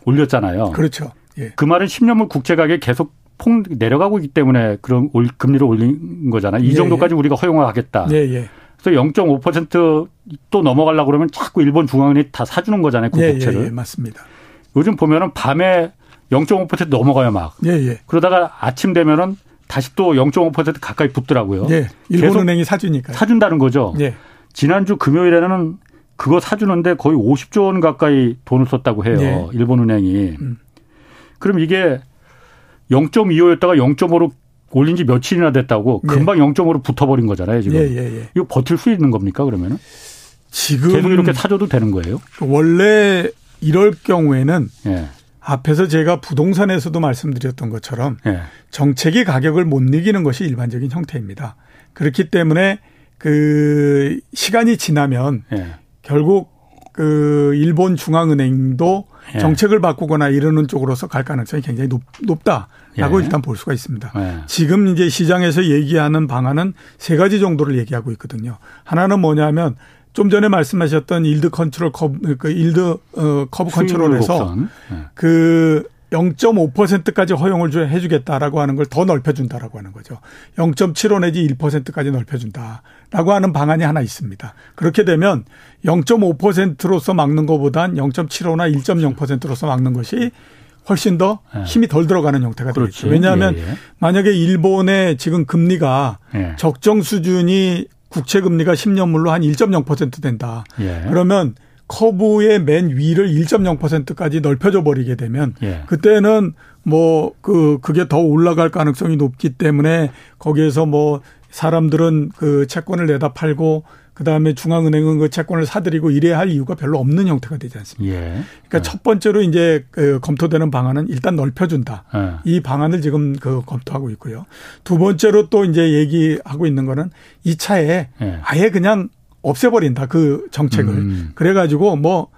올렸잖아요. 그렇죠. 예. 그 말은 10년물 국채 가격이 계속 폭 내려가고 있기 때문에 그런 금리를 올린 거잖아요. 이 예, 정도까지 예. 우리가 허용하겠다. 예, 예. 그래서 0.5%또 넘어가려고 그러면 자꾸 일본 중앙은행이 다 사주는 거잖아요. 그 예, 국채를. 예, 맞습니다. 요즘 보면은 밤에 0.5% 넘어가요 막. 예, 예. 그러다가 아침 되면은 다시 또 0.5% 가까이 붙더라고요. 예. 일본은행이 사주니까. 사준다는 거죠. 예. 지난주 금요일에는 그거 사주는데 거의 50조 원 가까이 돈을 썼다고 해요. 네. 일본은행이. 음. 그럼 이게 0.25였다가 0.5로 올린 지 며칠이나 됐다고 네. 금방 0.5로 붙어버린 거잖아요, 지금. 예, 예, 예. 이거 버틸 수 있는 겁니까, 그러면은? 지금. 계속 이렇게 사줘도 되는 거예요? 원래 이럴 경우에는 예. 앞에서 제가 부동산에서도 말씀드렸던 것처럼 예. 정책이 가격을 못 이기는 것이 일반적인 형태입니다. 그렇기 때문에 그 시간이 지나면 예. 결국 그 일본 중앙은행도 예. 정책을 바꾸거나 이러는 쪽으로서 갈 가능성이 굉장히 높, 다라고 예. 일단 볼 수가 있습니다. 예. 지금 이제 시장에서 얘기하는 방안은 세 가지 정도를 얘기하고 있거든요. 하나는 뭐냐면 좀 전에 말씀하셨던 yield control curve, 그 yield 어, curve control에서 예. 그 0.5%까지 허용을 해주겠다라고 하는 걸 더 넓혀준다라고 하는 거죠. 0.75 내지 1%까지 넓혀준다 라고 하는 방안이 하나 있습니다. 그렇게 되면 0.5%로서 막는 것보단 0.75나 1.0%로서 막는 것이 훨씬 더 예. 힘이 덜 들어가는 형태가 되겠죠. 왜냐하면 예, 예. 만약에 일본의 지금 금리가 예. 적정 수준이 국채 금리가 10년물로 한 1.0% 된다. 예. 그러면 커브의 맨 위를 1.0%까지 넓혀져 버리게 되면 예. 그때는 뭐 그 그게 더 올라갈 가능성이 높기 때문에 거기에서 뭐 사람들은 그 채권을 내다 팔고 그다음에 중앙은행은 그 채권을 사들이고 이래야 할 이유가 별로 없는 형태가 되지 않습니까? 예. 그러니까 예. 첫 번째로 이제 그 검토되는 방안은 일단 넓혀준다. 예. 이 방안을 지금 그 검토하고 있고요. 두 번째로 또 이제 얘기하고 있는 거는 이 차에 예. 아예 그냥 없애버린다 그 정책을. 음. 그래가지고 뭐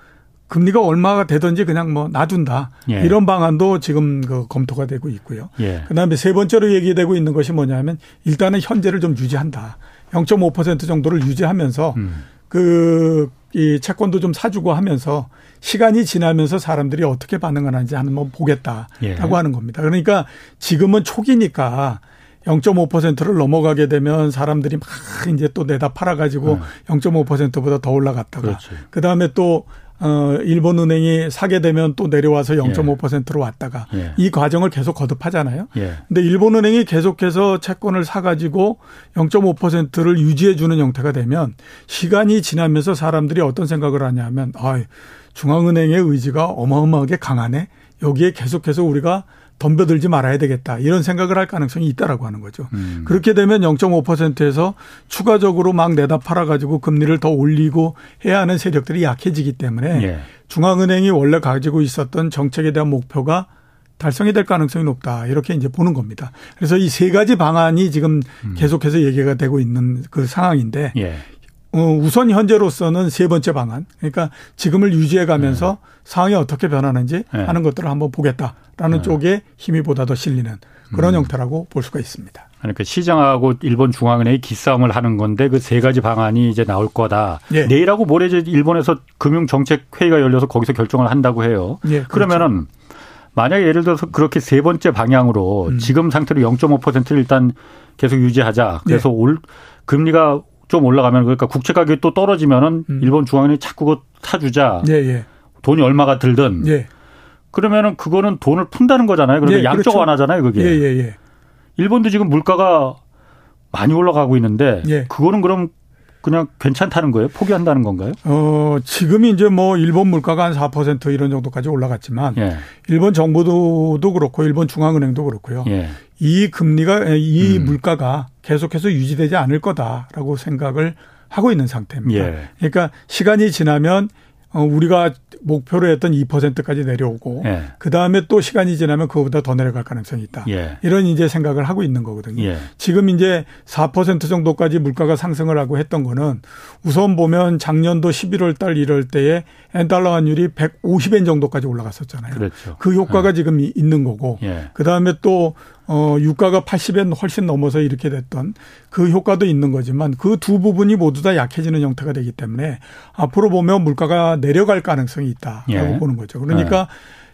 금리가 얼마가 되든지 그냥 뭐 놔둔다 예. 이런 방안도 지금 그 검토가 되고 있고요. 예. 그다음에 세 번째로 얘기되고 있는 것이 뭐냐면 일단은 현재를 좀 유지한다. 0.5% 정도를 유지하면서 음. 그이 채권도 좀 사주고 하면서 시간이 지나면서 사람들이 어떻게 반응하는지 한번 보겠다라고 예. 하는 겁니다. 그러니까 지금은 초기니까 0.5%를 넘어가게 되면 사람들이 막 이제 또 내다 팔아가지고 음. 0.5%보다 더 올라갔다가 그 다음에 또 어, 일본 은행이 사게 되면 또 내려와서 0.5%로 예. 왔다가 예. 이 과정을 계속 거듭하잖아요. 예. 근데 일본 은행이 계속해서 채권을 사가지고 0.5%를 유지해 주는 형태가 되면 시간이 지나면서 사람들이 어떤 생각을 하냐면 아, 중앙은행의 의지가 어마어마하게 강하네. 여기에 계속해서 우리가 덤벼들지 말아야 되겠다 이런 생각을 할 가능성이 있다라고 하는 거죠. 음. 그렇게 되면 0.5%에서 추가적으로 막 내다 팔아 가지고 금리를 더 올리고 해야 하는 세력들이 약해지기 때문에 예. 중앙은행이 원래 가지고 있었던 정책에 대한 목표가 달성이 될 가능성이 높다. 이렇게 이제 보는 겁니다. 그래서 이 세 가지 방안이 지금 음. 계속해서 얘기가 되고 있는 그 상황인데 예. 어, 우선 현재로서는 세 번째 방안. 그러니까 지금을 유지해 가면서 네. 상황이 어떻게 변하는지 네. 하는 것들을 한번 보겠다라는 네. 쪽에 힘이 보다 더 실리는 그런 음. 형태라고 볼 수가 있습니다. 그러니까 시장하고 일본 중앙은행이 기싸움을 하는 건데 그 세 가지 방안이 이제 나올 거다. 예. 내일하고 모레 이제 일본에서 금융 정책 회의가 열려서 거기서 결정을 한다고 해요. 예, 그렇죠. 그러면은 만약에 예를 들어서 그렇게 세 번째 방향으로 음. 지금 상태로 0.5%를 일단 계속 유지하자. 그래서 예. 올 금리가 좀 올라가면 그러니까 국채 가격이 또 떨어지면은 음. 일본 중앙은행이 자꾸 그 타주자. 예, 예. 돈이 얼마가 들든. 예. 그러면은 그거는 돈을 푼다는 거잖아요. 그러니까 예, 양적 그렇죠. 완화잖아요, 그게. 예, 예, 예. 일본도 지금 물가가 많이 올라가고 있는데 예. 그거는 그럼 그냥 괜찮다는 거예요? 포기한다는 건가요? 어, 지금이 이제 뭐 일본 물가가 한 4% 이런 정도까지 올라갔지만 예. 일본 정부도 그렇고 일본 중앙은행도 그렇고요. 예. 이 금리가 이 음. 물가가 계속해서 유지되지 않을 거다라고 생각을 하고 있는 상태입니다. 예. 그러니까 시간이 지나면 어, 우리가 목표로 했던 2%까지 내려오고 예. 그 다음에 또 시간이 지나면 그거보다 더 내려갈 가능성이 있다. 예. 이런 이제 생각을 하고 있는 거거든요. 예. 지금 이제 4% 정도까지 물가가 상승을 하고 했던 거는 우선 보면 작년도 11월 달 이럴 때에 엔달러 환율이 150엔 정도까지 올라갔었잖아요. 그렇죠. 그 효과가 예. 지금 있는 거고 예. 그 다음에 또 어, 유가가 80엔 훨씬 넘어서 이렇게 됐던 그 효과도 있는 거지만 그 두 부분이 모두 다 약해지는 형태가 되기 때문에 앞으로 보면 물가가 내려갈 가능성이 있다라고 예. 보는 거죠. 그러니까 예.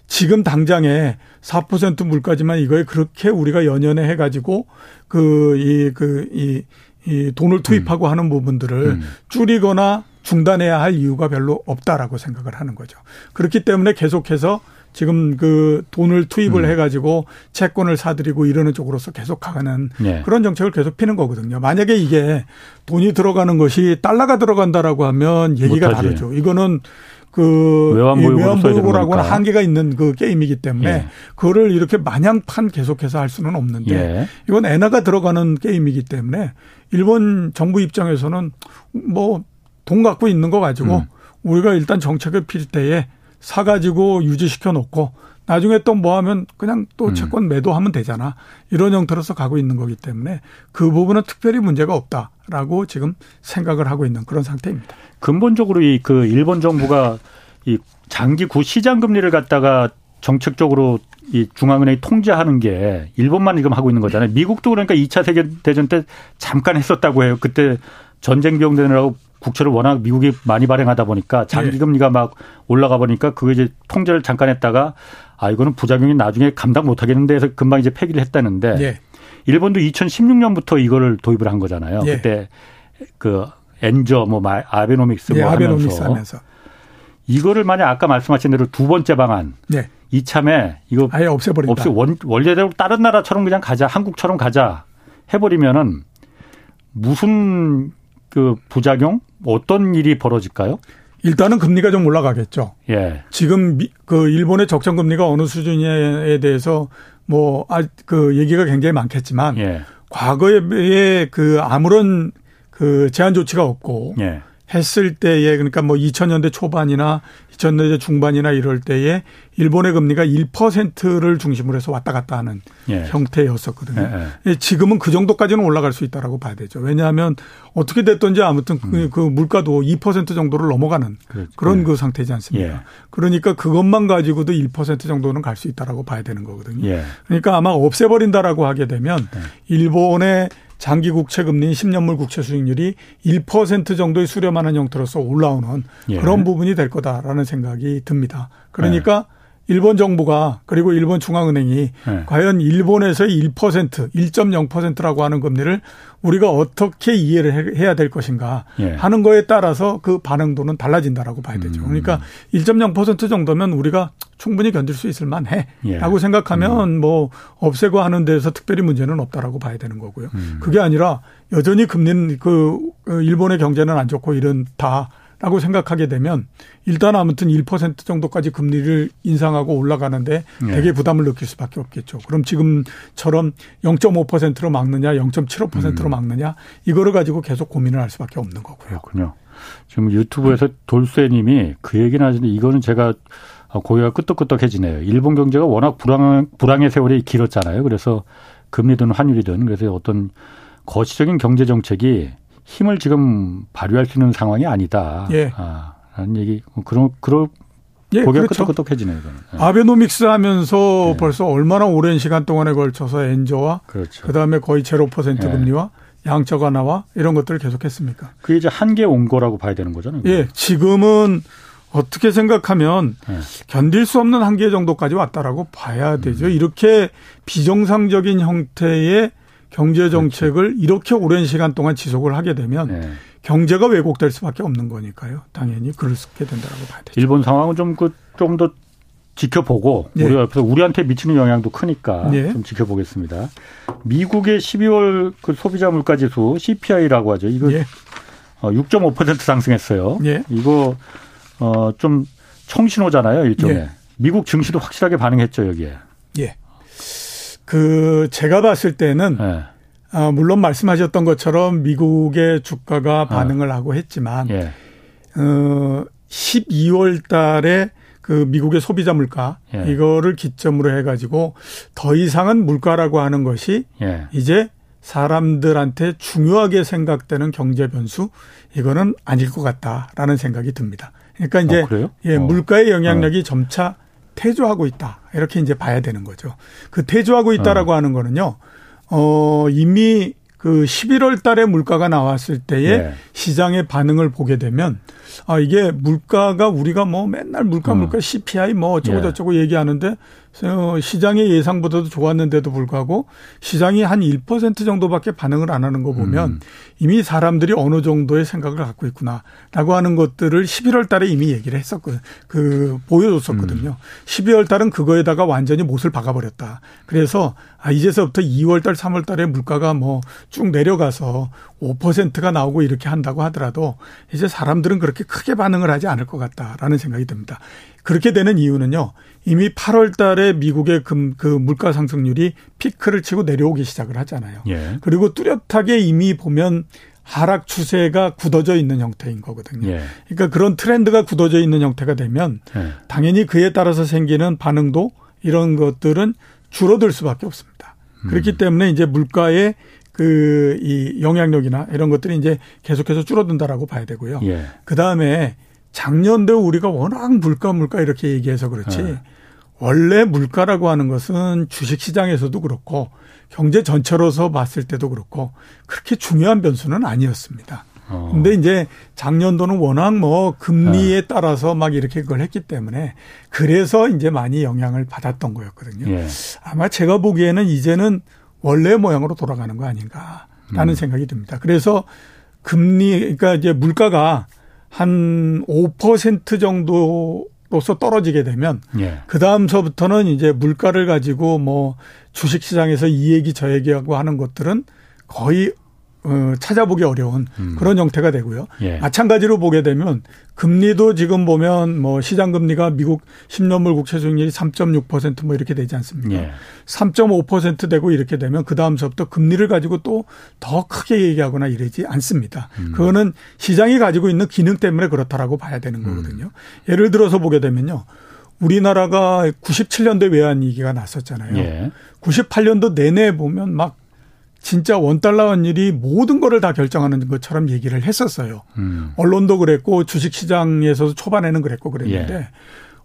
지금 당장에 4% 물가지만 이거에 그렇게 우리가 연연해 해가지고 그, 이, 그, 이, 이 돈을 투입하고 음. 하는 부분들을 음. 줄이거나 중단해야 할 이유가 별로 없다라고 생각을 하는 거죠. 그렇기 때문에 계속해서 지금 그 돈을 투입을 음. 해가지고 채권을 사들이고 이러는 쪽으로서 계속 가는 네. 그런 정책을 계속 피는 거거든요. 만약에 이게 돈이 들어가는 것이 달러가 들어간다라고 하면 얘기가 못하지. 다르죠. 이거는 그 외환보유고라고는 한계가 있는 그 게임이기 때문에 예. 그거를 이렇게 마냥판 계속해서 할 수는 없는데 예. 이건 엔화가 들어가는 게임이기 때문에 일본 정부 입장에서는 뭐 돈 갖고 있는 거 가지고 음. 우리가 일단 정책을 필 때에 사가지고 유지시켜 놓고 나중에 또 뭐 하면 그냥 또 음. 채권 매도하면 되잖아. 이런 형태로서 가고 있는 거기 때문에 그 부분은 특별히 문제가 없다라고 지금 생각을 하고 있는 그런 상태입니다. 근본적으로 이 그 일본 정부가 이 장기 구 시장 금리를 갖다가 정책적으로 이 중앙은행이 통제하는 게 일본만 지금 하고 있는 거잖아요. 미국도 그러니까 2차 세계 대전 때 잠깐 했었다고 해요. 그때 전쟁 비용 되느라고 국채를 워낙 미국이 많이 발행하다 보니까 장기 네. 금리가 막 올라가 보니까 그거 이제 통제를 잠깐 했다가 아 이거는 부작용이 나중에 감당 못 하겠는데 해서 금방 이제 폐기를 했다는데 네. 일본도 2016년부터 이거를 도입을 한 거잖아요. 네. 그때 그 엔저 뭐 아베노믹스 뭐 하면서, 하면서 이거를 만약 아까 말씀하신 대로 두 번째 방안 네. 이참에 이거 아예 없애버린다. 없애 원, 원래대로 다른 나라처럼 그냥 가자 한국처럼 가자 해버리면은 무슨 그 부작용 어떤 일이 벌어질까요? 일단은 금리가 좀 올라가겠죠. 예. 지금 그 일본의 적정 금리가 어느 수준에 대해서 뭐아그 얘기가 굉장히 많겠지만 예. 과거에 그 아무런 그 제한 조치가 없고 예. 했을 때에 그러니까 뭐 2000년대 초반이나 2000년대 중반이나 이럴 때에 일본의 금리가 1%를 중심으로 해서 왔다 갔다 하는 예. 형태였었거든요. 예, 예. 지금은 그 정도까지는 올라갈 수 있다라고 봐야 되죠. 왜냐하면 어떻게 됐든지 아무튼 그, 음. 그 물가도 2% 정도를 넘어가는 그렇죠. 그런 예. 그 상태지 않습니까? 예. 그러니까 그것만 가지고도 1% 정도는 갈 수 있다라고 봐야 되는 거거든요. 예. 그러니까 아마 없애버린다라고 하게 되면 일본의 장기 국채 금리인 10년물 국채 수익률이 1% 정도의 수렴하는 형태로서 올라오는 예. 그런 부분이 될 거다라는 생각이 듭니다. 그러니까 예. 일본 정부가 그리고 일본 중앙은행이 네. 과연 일본에서의 1% 1.0%라고 하는 금리를 우리가 어떻게 이해를 해야 될 것인가 예. 하는 거에 따라서 그 반응도는 달라진다라고 봐야 되죠. 음. 그러니까 1.0% 정도면 우리가 충분히 견딜 수 있을 만해라고 예. 생각하면 음. 뭐 없애고 하는 데서 특별히 문제는 없다라고 봐야 되는 거고요. 음. 그게 아니라 여전히 금리는 그 일본의 경제는 안 좋고 이런 다 라고 생각하게 되면 일단 아무튼 1% 정도까지 금리를 인상하고 올라가는데 네. 되게 부담을 느낄 수밖에 없겠죠. 그럼 지금처럼 0.5%로 막느냐, 0.75%로 음. 막느냐 이거를 가지고 계속 고민을 할 수밖에 없는 거고요. 그렇군요. 지금 유튜브에서 돌쇠님이 그 얘기는 하시는데 이거는 제가 고개가 끄떡끄떡해지네요. 일본 경제가 워낙 불황, 불황의 세월이 길었잖아요. 그래서 금리든 환율이든 그래서 어떤 거시적인 경제 정책이 힘을 지금 발휘할 수 있는 상황이 아니다. 예. 아, 라는 얘기 그런 그런 예, 고개가 그렇죠. 끄떡끄떡해지네요. 예. 아베노믹스 하면서 예. 벌써 얼마나 오랜 시간 동안에 걸쳐서 엔저와 그렇죠. 그다음에 거의 제로 퍼센트 예. 금리와 양적 완화와 이런 것들을 계속했습니까? 그게 이제 한계 온 거라고 봐야 되는 거잖아요. 예, 지금은 어떻게 생각하면 네. 견딜 수 없는 한계 정도까지 왔다라고 봐야 되죠. 음. 이렇게 비정상적인 형태의 경제 정책을 그렇죠. 이렇게 오랜 시간 동안 지속을 하게 되면 네. 경제가 왜곡될 수밖에 없는 거니까요. 당연히 그렇게 된다라고 봐야 되죠. 일본 상황은 좀그좀더 지켜보고 네. 우리 옆에서 우리한테 미치는 영향도 크니까 네. 좀 지켜보겠습니다. 미국의 12월 그 소비자 물가 지수 CPI라고 하죠. 이거 네. 6.5% 어, 상승했어요. 네. 이거 어좀 청신호잖아요, 일종의. 네. 미국 증시도 확실하게 반응했죠, 여기에. 예. 그 제가 봤을 때는 네. 아, 물론 말씀하셨던 것처럼 미국의 주가가 아. 반응을 어. 하고 했지만 예. 어 12월 달에 그 미국의 소비자 물가 예. 이거를 기점으로 해 가지고 더 이상은 물가라고 하는 것이 예. 이제 사람들한테 중요하게 생각되는 경제 변수 이거는 아닐 것 같다라는 생각이 듭니다. 그러니까 이제 어, 예, 어. 물가의 영향력이 어. 점차 퇴조하고 있다. 이렇게 이제 봐야 되는 거죠. 그 퇴조하고 있다라고 어. 하는 거는요. 어, 이미 그 11월 달에 물가가 나왔을 때에 네. 시장의 반응을 보게 되면 아, 이게 물가가 우리가 뭐 맨날 물가, 어. 물가, CPI 뭐 어쩌고 저쩌고 예. 얘기하는데 어, 시장의 예상보다도 좋았는데도 불구하고 시장이 한 1% 정도밖에 반응을 안 하는 거 보면 음. 이미 사람들이 어느 정도의 생각을 갖고 있구나라고 하는 것들을 11월 달에 이미 얘기를 했었거든. 그 보여줬었거든요. 음. 12월 달은 그거에다가 완전히 못을 박아버렸다. 그래서 아 이제서부터 2월 달, 3월 달에 물가가 뭐 쭉 내려가서 5%가 나오고 이렇게 한다고 하더라도 이제 사람들은 그렇게 크게 반응을 하지 않을 것 같다라는 생각이 듭니다. 그렇게 되는 이유는요. 이미 8월 달에 미국의 금, 그 물가 상승률이 피크를 치고 내려오기 시작을 하잖아요. 예. 그리고 뚜렷하게 이미 보면 하락 추세가 굳어져 있는 형태인 거거든요. 예. 그러니까 그런 트렌드가 굳어져 있는 형태가 되면 예. 당연히 그에 따라서 생기는 반응도 이런 것들은 줄어들 수밖에 없습니다. 음. 그렇기 때문에 이제 물가의 그 이 영향력이나 이런 것들이 이제 계속해서 줄어든다라고 봐야 되고요. 예. 그 다음에 작년도 우리가 워낙 물가 물가 이렇게 얘기해서 그렇지 네. 원래 물가라고 하는 것은 주식 시장에서도 그렇고 경제 전체로서 봤을 때도 그렇고 그렇게 중요한 변수는 아니었습니다. 어. 근데 이제 작년도는 워낙 뭐 금리에 네. 따라서 막 이렇게 그걸 했기 때문에 그래서 이제 많이 영향을 받았던 거였거든요. 예. 아마 제가 보기에는 이제는 원래 모양으로 돌아가는 거 아닌가라는 음. 생각이 듭니다. 그래서 금리 그러니까 이제 물가가 한 5% 정도로서 떨어지게 되면 예. 그 다음서부터는 이제 물가를 가지고 뭐 주식 시장에서 이 얘기 저 얘기하고 하는 것들은 거의 어, 찾아보기 어려운 음. 그런 형태가 되고요. 예. 마찬가지로 보게 되면 금리도 지금 보면 뭐 시장 금리가 미국 10년물 국채 수익률이 3.6%뭐 이렇게 되지 않습니까? 예. 3.5% 되고 이렇게 되면 그 다음서부터 금리를 가지고 또 더 크게 얘기하거나 이러지 않습니다. 음. 그거는 시장이 가지고 있는 기능 때문에 그렇다라고 봐야 되는 음. 거거든요. 음. 예를 들어서 보게 되면요. 우리나라가 97년도에 외환위기가 났었잖아요. 예. 98년도 내내 보면 막 진짜 원달러 환율이 모든 거를 다 결정하는 것처럼 얘기를 했었어요. 음. 언론도 그랬고 주식시장에서도 초반에는 그랬고 그랬는데 예.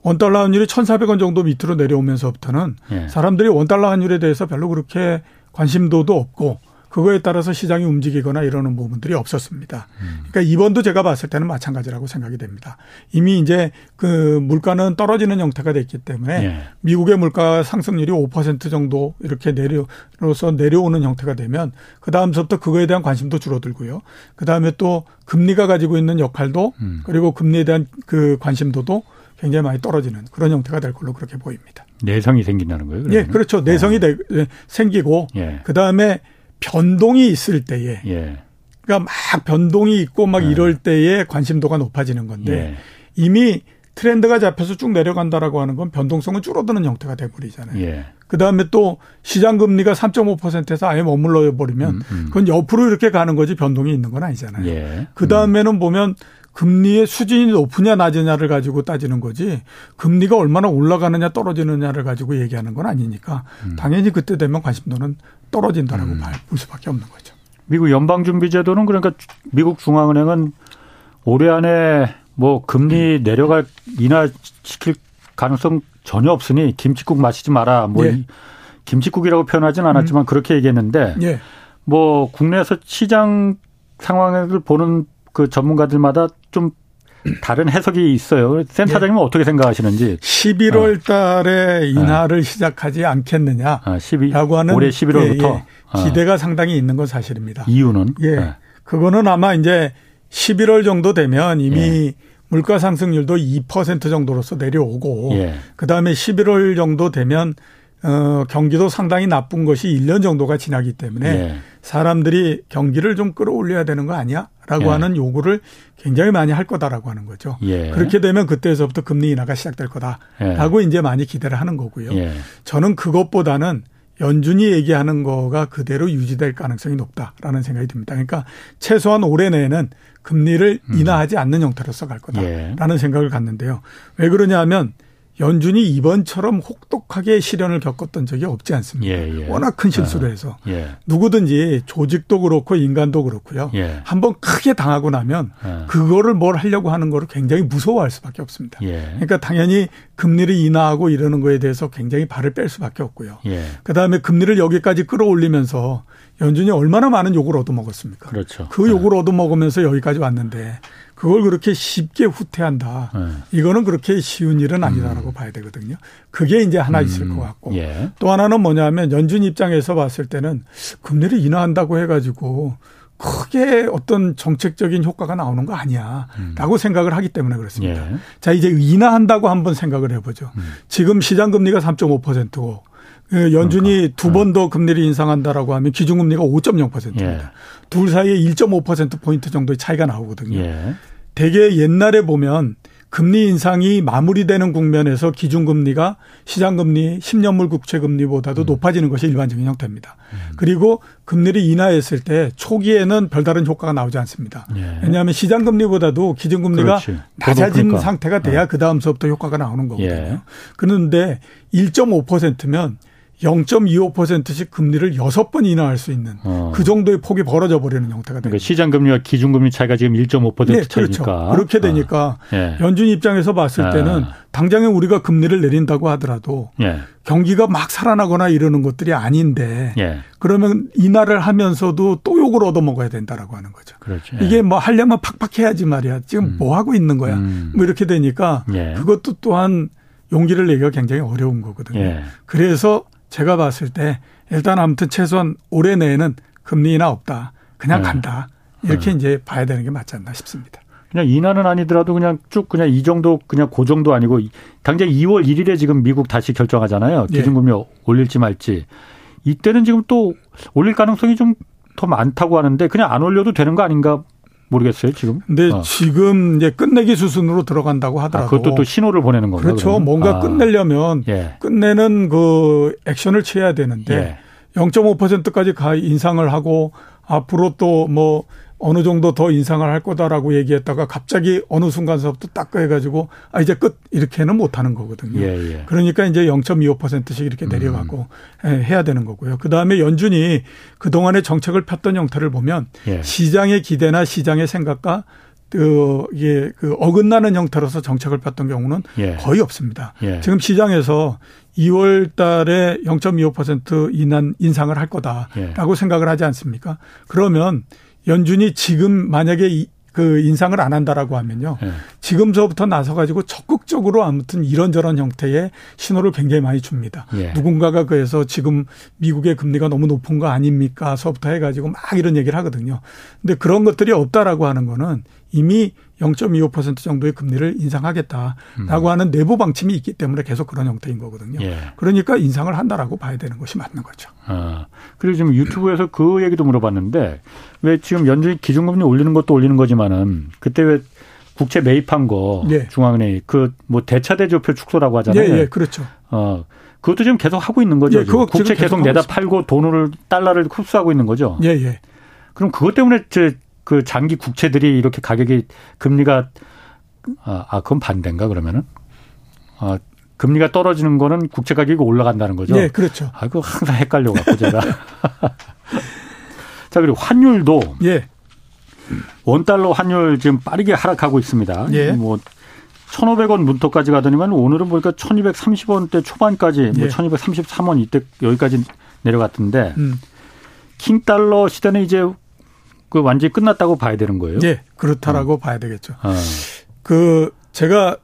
원달러 환율이 1,400원 정도 밑으로 내려오면서부터는 예. 사람들이 원달러 환율에 대해서 별로 그렇게 관심도도 없고 그거에 따라서 시장이 움직이거나 이러는 부분들이 없었습니다. 음. 그러니까 이번도 제가 봤을 때는 마찬가지라고 생각이 됩니다. 이미 이제 그 물가는 떨어지는 형태가 됐기 때문에 예. 미국의 물가 상승률이 5% 정도 이렇게 내려서 내려오는 형태가 되면 그 다음부터 그거에 대한 관심도 줄어들고요. 그 다음에 또 금리가 가지고 있는 역할도 음. 그리고 금리에 대한 그 관심도도 굉장히 많이 떨어지는 그런 형태가 될 걸로 그렇게 보입니다. 내성이 생긴다는 거예요? 그러면? 예, 그렇죠. 내성이 어. 생기고 예. 그 다음에 변동이 있을 때에 예. 그러니까 막 변동이 있고 막 네. 이럴 때에 관심도가 높아지는 건데 예. 이미 트렌드가 잡혀서 쭉 내려간다라고 하는 건 변동성은 줄어드는 형태가 돼버리잖아요. 예. 그 다음에 또 시장 금리가 3.5%에서 아예 머물러 버리면 음, 음. 그건 옆으로 이렇게 가는 거지 변동이 있는 건 아니잖아요. 예. 그 다음에는 음. 보면 금리의 수준이 높으냐 낮으냐를 가지고 따지는 거지 금리가 얼마나 올라가느냐 떨어지느냐를 가지고 얘기하는 건 아니니까 음. 당연히 그때 되면 관심도는 떨어진다라고 음. 볼 수밖에 없는 거죠. 미국 연방준비제도는 그러니까 미국 중앙은행은 올해 안에 뭐 금리 음. 내려갈 인하 시킬 가능성 전혀 없으니 김치국 마시지 마라. 뭐 예. 김치국이라고 표현하지는 않았지만 음. 그렇게 얘기했는데 예. 뭐 국내에서 시장 상황을 보는 그 전문가들마다 좀 다른 해석이 있어요. 센터장님은 예. 어떻게 생각하시는지. 11월 어. 달에 인하를 어. 시작하지 않겠느냐라고 아, 12, 하는 올해 11월부터 예, 예. 기대가 어. 상당히 있는 건 사실입니다. 이유는 예. 네. 그거는 아마 이제 11월 정도 되면 이미 예. 물가 상승률도 2% 정도로서 내려오고 예. 그다음에 11월 정도 되면 어 경기도 상당히 나쁜 것이 1년 정도가 지나기 때문에 예. 사람들이 경기를 좀 끌어올려야 되는 거 아니야? 라고 예. 하는 요구를 굉장히 많이 할 거다라고 하는 거죠. 예. 그렇게 되면 그때서부터 금리 인하가 시작될 거다라고 예. 이제 많이 기대를 하는 거고요. 예. 저는 그것보다는 연준이 얘기하는 거가 그대로 유지될 가능성이 높다라는 생각이 듭니다. 그러니까 최소한 올해 내에는 금리를 음. 인하하지 않는 형태로서 갈 거다라는 예. 생각을 갖는데요. 왜 그러냐 하면 연준이 이번처럼 혹독하게 시련을 겪었던 적이 없지 않습니까? 예, 예. 워낙 큰 실수를 아, 해서 예. 누구든지 조직도 그렇고 인간도 그렇고요. 예. 한번 크게 당하고 나면 아. 그거를 뭘 하려고 하는 거를 굉장히 무서워할 수밖에 없습니다. 예. 그러니까 당연히 금리를 인하하고 이러는 거에 대해서 굉장히 발을 뺄 수밖에 없고요. 예. 그다음에 금리를 여기까지 끌어올리면서 연준이 얼마나 많은 욕을 얻어먹었습니까? 그렇죠. 그 욕을 얻어먹으면서 여기까지 왔는데 그걸 그렇게 쉽게 후퇴한다. 네. 이거는 그렇게 쉬운 일은 아니다라고 음. 봐야 되거든요. 그게 이제 하나 있을 음. 것 같고 예. 또 하나는 뭐냐면 연준 입장에서 봤을 때는 금리를 인하한다고 해가지고 크게 어떤 정책적인 효과가 나오는 거 아니야라고 음. 생각을 하기 때문에 그렇습니다. 예. 자 이제 인하한다고 한번 생각을 해보죠. 음. 지금 시장 금리가 3.5%고 그 연준이 그러니까. 두 번더 네. 금리를 인상한다라고 하면 기준금리가 5.0%입니다. 예. 둘 사이에 1.5% 포인트 정도의 차이가 나오거든요. 예. 대개 옛날에 보면 금리 인상이 마무리되는 국면에서 기준금리가 시장금리 10년물 국채금리보다도 음. 높아지는 것이 일반적인 형태입니다. 음. 그리고 금리를 인하했을 때 초기에는 별다른 효과가 나오지 않습니다. 예. 왜냐하면 시장금리보다도 기준금리가 그렇지. 낮아진 그러니까. 상태가 돼야 예. 그 다음서부터 효과가 나오는 거거든요. 예. 그런데 1.5%면 0.25%씩 금리를 여섯 번 인하할 수 있는 어. 그 정도의 폭이 벌어져 버리는 형태가 됩니다. 그러니까 시장 금리와 기준 금리 차이가 지금 1.5% 네, 차이니까. 그렇죠. 그렇게 되니까 어. 예. 연준 입장에서 봤을 때는 아. 당장에 우리가 금리를 내린다고 하더라도 예. 경기가 막 살아나거나 이러는 것들이 아닌데 예. 그러면 인하를 하면서도 또 욕을 얻어먹어야 된다라고 하는 거죠. 그렇죠. 이게 예. 뭐 하려면 팍팍 해야지 말이야. 지금 음. 뭐 하고 있는 거야. 음. 뭐 이렇게 되니까 예. 그것도 또한 용기를 내기가 굉장히 어려운 거거든요. 예. 그래서 제가 봤을 때 일단 아무튼 최소한 올해 내에는 금리 인하 없다. 그냥 네. 간다. 이렇게 네. 이제 봐야 되는 게 맞지 않나 싶습니다. 그냥 인하는 아니더라도 그냥 쭉 그냥 이 정도 그냥 그 정도 아니고 당장 2월 1일에 지금 미국 다시 결정하잖아요. 예. 기준금리 예. 올릴지 말지. 이때는 지금 또 올릴 가능성이 좀 더 많다고 하는데 그냥 안 올려도 되는 거 아닌가 모르겠어요 지금. 근데 어. 지금 이제 끝내기 수순으로 들어간다고 아, 하더라도 아, 그것도 또 신호를 보내는 건가요? 그렇죠. 그러면? 뭔가 아. 끝내려면 예. 끝내는 그 액션을 취해야 되는데 예. 0.5%까지 가 인상을 하고 앞으로 또뭐 어느 정도 더 인상을 할 거다라고 얘기했다가 갑자기 어느 순간서부터 딱 해가지고 아 이제 끝 이렇게는 못 하는 거거든요. 예, 예. 그러니까 이제 0.25%씩 이렇게 내려가고 음. 해야 되는 거고요. 그 다음에 연준이 그 동안의 정책을 폈던 형태를 보면 예. 시장의 기대나 시장의 생각과 그 이게 그 어긋나는 형태로서 정책을 폈던 경우는 예. 거의 없습니다. 예. 지금 시장에서 2월 달에 0.25% 인한 인상을 할 거다라고 예. 생각을 하지 않습니까? 그러면 연준이 지금 만약에 이, 그 인상을 안 한다라고 하면요. 네. 지금서부터 나서 가지고 적극적으로 아무튼 이런저런 형태의 신호를 굉장히 많이 줍니다. 예. 누군가가 그래서 지금 미국의 금리가 너무 높은 거 아닙니까? 서부터 해 가지고 막 이런 얘기를 하거든요. 근데 그런 것들이 없다라고 하는 거는 이미 0.25% 정도의 금리를 인상하겠다라고 음. 하는 내부 방침이 있기 때문에 계속 그런 형태인 거거든요. 예. 그러니까 인상을 한다라고 봐야 되는 것이 맞는 거죠. 아, 그리고 지금 유튜브에서 그 얘기도 물어봤는데 왜 지금 연준이 기준금리 올리는 것도 올리는 거지만은 그때 왜 국채 매입한 거 예. 중앙은행이 그 뭐 대차대조표 축소라고 하잖아요. 예, 예, 그렇죠. 어. 그것도 지금 계속 하고 있는 거죠. 예, 그거 국채 계속, 계속 내다 팔고 돈을 달러를 흡수하고 있는 거죠. 예, 예. 그럼 그것 때문에 저그 장기 국채들이 이렇게 가격이 금리가 아, 아 그건 반대인가 그러면은 아 금리가 떨어지는 거는 국채 가격이 올라간다는 거죠. 네, 그렇죠. 아, 그 항상 헷갈려 갖고 제가. 자, 그리고 환율도 예. 원 달러 환율 지금 빠르게 하락하고 있습니다. 예. 뭐 1,500원 문턱까지 가더니만 오늘은 보니까 1,230원대 초반까지 뭐 예. 뭐 1,233원 이때 여기까지 내려갔던데 음. 킹 달러 시대는 이제 그 완전히 끝났다고 봐야 되는 거예요? 네, 그렇다라고 어. 봐야 되겠죠. 어. 그 제가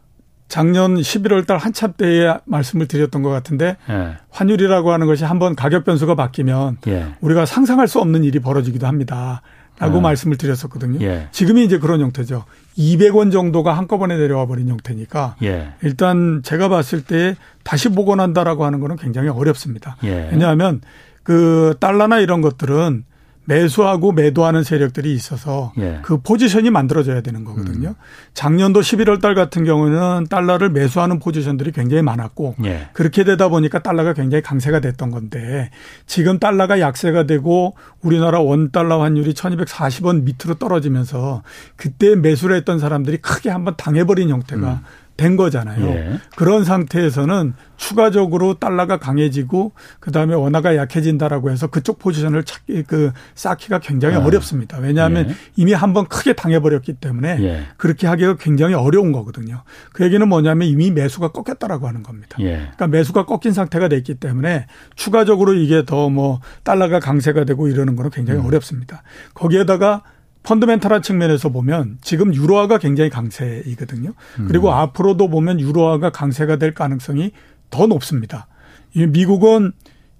작년 11월 달 한참 때에 말씀을 드렸던 것 같은데 예. 환율이라고 하는 것이 한번 가격 변수가 바뀌면 예. 우리가 상상할 수 없는 일이 벌어지기도 합니다. 라고 어. 말씀을 드렸었거든요. 예. 지금이 이제 그런 형태죠. 200원 정도가 한꺼번에 내려와 버린 형태니까 예. 일단 제가 봤을 때 다시 복원한다라고 하는 거는 굉장히 어렵습니다. 예. 왜냐하면 그 달러나 이런 것들은 매수하고 매도하는 세력들이 있어서 예. 그 포지션이 만들어져야 되는 거거든요. 음. 작년도 11월 달 같은 경우는 달러를 매수하는 포지션들이 굉장히 많았고 예. 그렇게 되다 보니까 달러가 굉장히 강세가 됐던 건데 지금 달러가 약세가 되고 우리나라 원 달러 환율이 1240원 밑으로 떨어지면서 그때 매수를 했던 사람들이 크게 한번 당해버린 형태가 음. 된 거잖아요. 예. 그런 상태에서는 추가적으로 달러가 강해지고 그다음에 원화가 약해진다라고 해서 그쪽 포지션을 찾기 그 쌓기가 굉장히 아. 어렵습니다. 왜냐하면 예. 이미 한번 크게 당해 버렸기 때문에 예. 그렇게 하기가 굉장히 어려운 거거든요. 그 얘기는 뭐냐면 이미 매수가 꺾였다라고 하는 겁니다. 예. 그러니까 매수가 꺾인 상태가 됐기 때문에 추가적으로 이게 더 뭐 달러가 강세가 되고 이러는 거는 굉장히 음. 어렵습니다. 거기에다가 펀드멘탈한 측면에서 보면 지금 유로화가 굉장히 강세이거든요. 그리고 음. 앞으로도 보면 유로화가 강세가 될 가능성이 더 높습니다. 미국은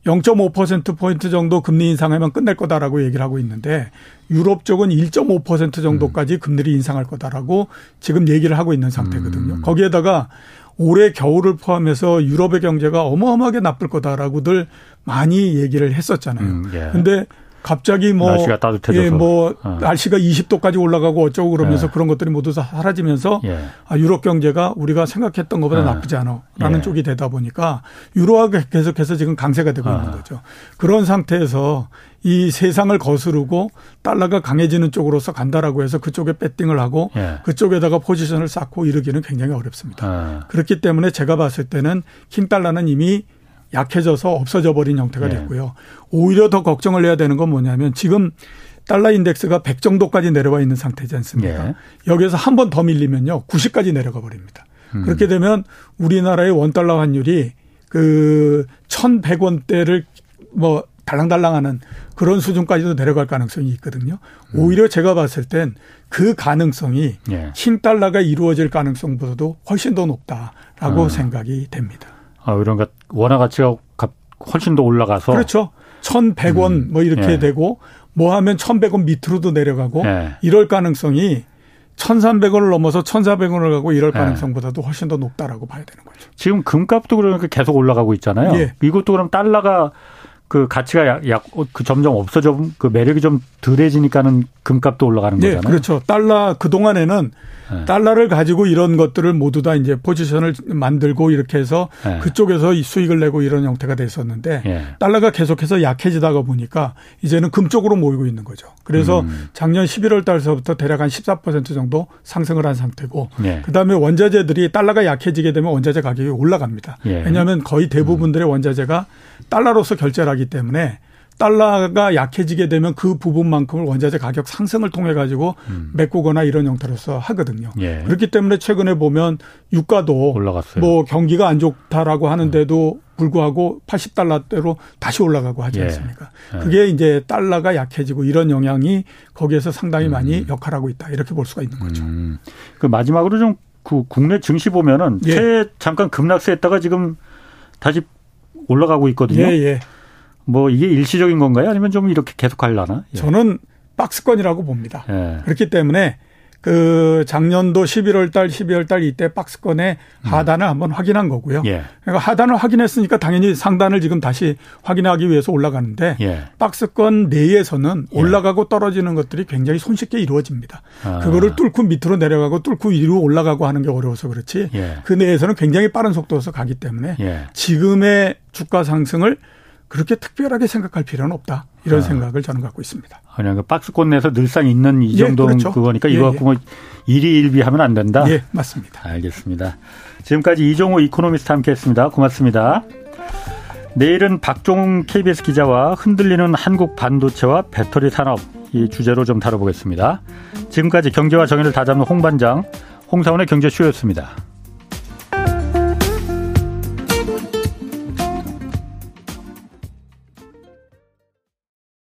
0.5%포인트 정도 금리 인상하면 끝낼 거다라고 얘기를 하고 있는데 유럽 쪽은 1.5% 정도까지 음. 금리를 인상할 거다라고 지금 얘기를 하고 있는 상태거든요. 음. 거기에다가 올해 겨울을 포함해서 유럽의 경제가 어마어마하게 나쁠 거다라고들 많이 얘기를 했었잖아요. 음, 예. 근데 갑자기 뭐 날씨가 따뜻해져서 예, 뭐 어. 날씨가 20도까지 올라가고 어쩌고 그러면서 예. 그런 것들이 모두 다 사라지면서 예. 아, 유럽 경제가 우리가 생각했던 것보다 예. 나쁘지 않아라는 예. 쪽이 되다 보니까 유로화가 계속해서 지금 강세가 되고 어. 있는 거죠. 그런 상태에서 이 세상을 거스르고 달러가 강해지는 쪽으로서 간다라고 해서 그쪽에 배팅을 하고 예. 그쪽에다가 포지션을 쌓고 이러기는 굉장히 어렵습니다. 어. 그렇기 때문에 제가 봤을 때는 킹 달러는 이미 약해져서 없어져 버린 형태가 네. 됐고요. 오히려 더 걱정을 해야 되는 건 뭐냐면 지금 달러 인덱스가 100 정도까지 내려와 있는 상태지 않습니까? 네. 여기에서 한 번 더 밀리면요. 90까지 내려가 버립니다. 음. 그렇게 되면 우리나라의 원달러 환율이 그 1,100원대를 뭐 달랑달랑하는 그런 수준까지도 내려갈 가능성이 있거든요. 음. 오히려 제가 봤을 땐 그 가능성이 예. 신달러가 이루어질 가능성보다도 훨씬 더 높다라고 어. 생각이 됩니다. 아, 이런 것 원화 가치가 훨씬 더 올라가서 그렇죠. 1,100원 음. 뭐 이렇게 예. 되고 뭐 하면 1,100원 밑으로도 내려가고 예. 이럴 가능성이 1,300원을 넘어서 1,400원을 가고 이럴 예. 가능성보다도 훨씬 더 높다라고 봐야 되는 거죠. 지금 금값도 그러니까 계속 올라가고 있잖아요. 예. 이것도 그럼 달러가 그 가치가 약, 약, 그 점점 없어져, 그 매력이 좀 덜해지니까는 금값도 올라가는 네, 거잖아요. 그렇죠. 달러, 그동안에는 네. 달러를 가지고 이런 것들을 모두 다 이제 포지션을 만들고 이렇게 해서 네. 그쪽에서 수익을 내고 이런 형태가 됐었는데 네. 달러가 계속해서 약해지다가 보니까 이제는 금 쪽으로 모이고 있는 거죠. 그래서 음. 작년 11월 달서부터 대략 한 14% 정도 상승을 한 상태고 네. 그다음에 원자재들이 달러가 약해지게 되면 원자재 가격이 올라갑니다. 예. 왜냐하면 거의 대부분들의 음. 원자재가 달러로서 결제를 하기 때문에 달러가 약해지게 되면 그 부분만큼을 원자재 가격 상승을 통해 가지고 음. 메꾸거나 이런 형태로서 하거든요. 예. 그렇기 때문에 최근에 보면 유가도 올라갔어요. 뭐 경기가 안 좋다라고 하는데도 불구하고 80달러대로 다시 올라가고 하지 예. 않습니까? 예. 그게 이제 달러가 약해지고 이런 영향이 거기에서 상당히 많이 음. 역할하고 있다 이렇게 볼 수가 있는 거죠. 음. 그 마지막으로 좀 그 국내 증시 보면은 예. 최 잠깐 급락세했다가 지금 다시 올라가고 있거든요. 예, 예. 뭐 이게 일시적인 건가요? 아니면 좀 이렇게 계속 갈라나? 예. 저는 박스권이라고 봅니다. 예. 그렇기 때문에 그 작년도 11월 달, 12월 달 이때 박스권의 음. 하단을 음. 한번 확인한 거고요. 예. 그러니까 하단을 확인했으니까 당연히 상단을 지금 다시 확인하기 위해서 올라가는데 예. 박스권 내에서는 예. 올라가고 떨어지는 것들이 굉장히 손쉽게 이루어집니다. 아. 그거를 뚫고 밑으로 내려가고 뚫고 위로 올라가고 하는 게 어려워서 그렇지. 예. 그 내에서는 굉장히 빠른 속도에서 가기 때문에 예. 지금의 주가 상승을 그렇게 특별하게 생각할 필요는 없다. 이런 아. 생각을 저는 갖고 있습니다. 그냥 그 박스권 내에서 늘상 있는 이 정도 예, 그렇죠. 그거니까 이거 예, 갖고 뭐 일희일비하면 안 된다. 예, 맞습니다. 알겠습니다. 지금까지 이종호 이코노미스트 함께했습니다. 고맙습니다. 내일은 박종훈 KBS 기자와 흔들리는 한국 반도체와 배터리 산업 이 주제로 좀 다뤄보겠습니다. 지금까지 경제와 정의를 다잡는 홍반장 홍사원의 경제쇼였습니다.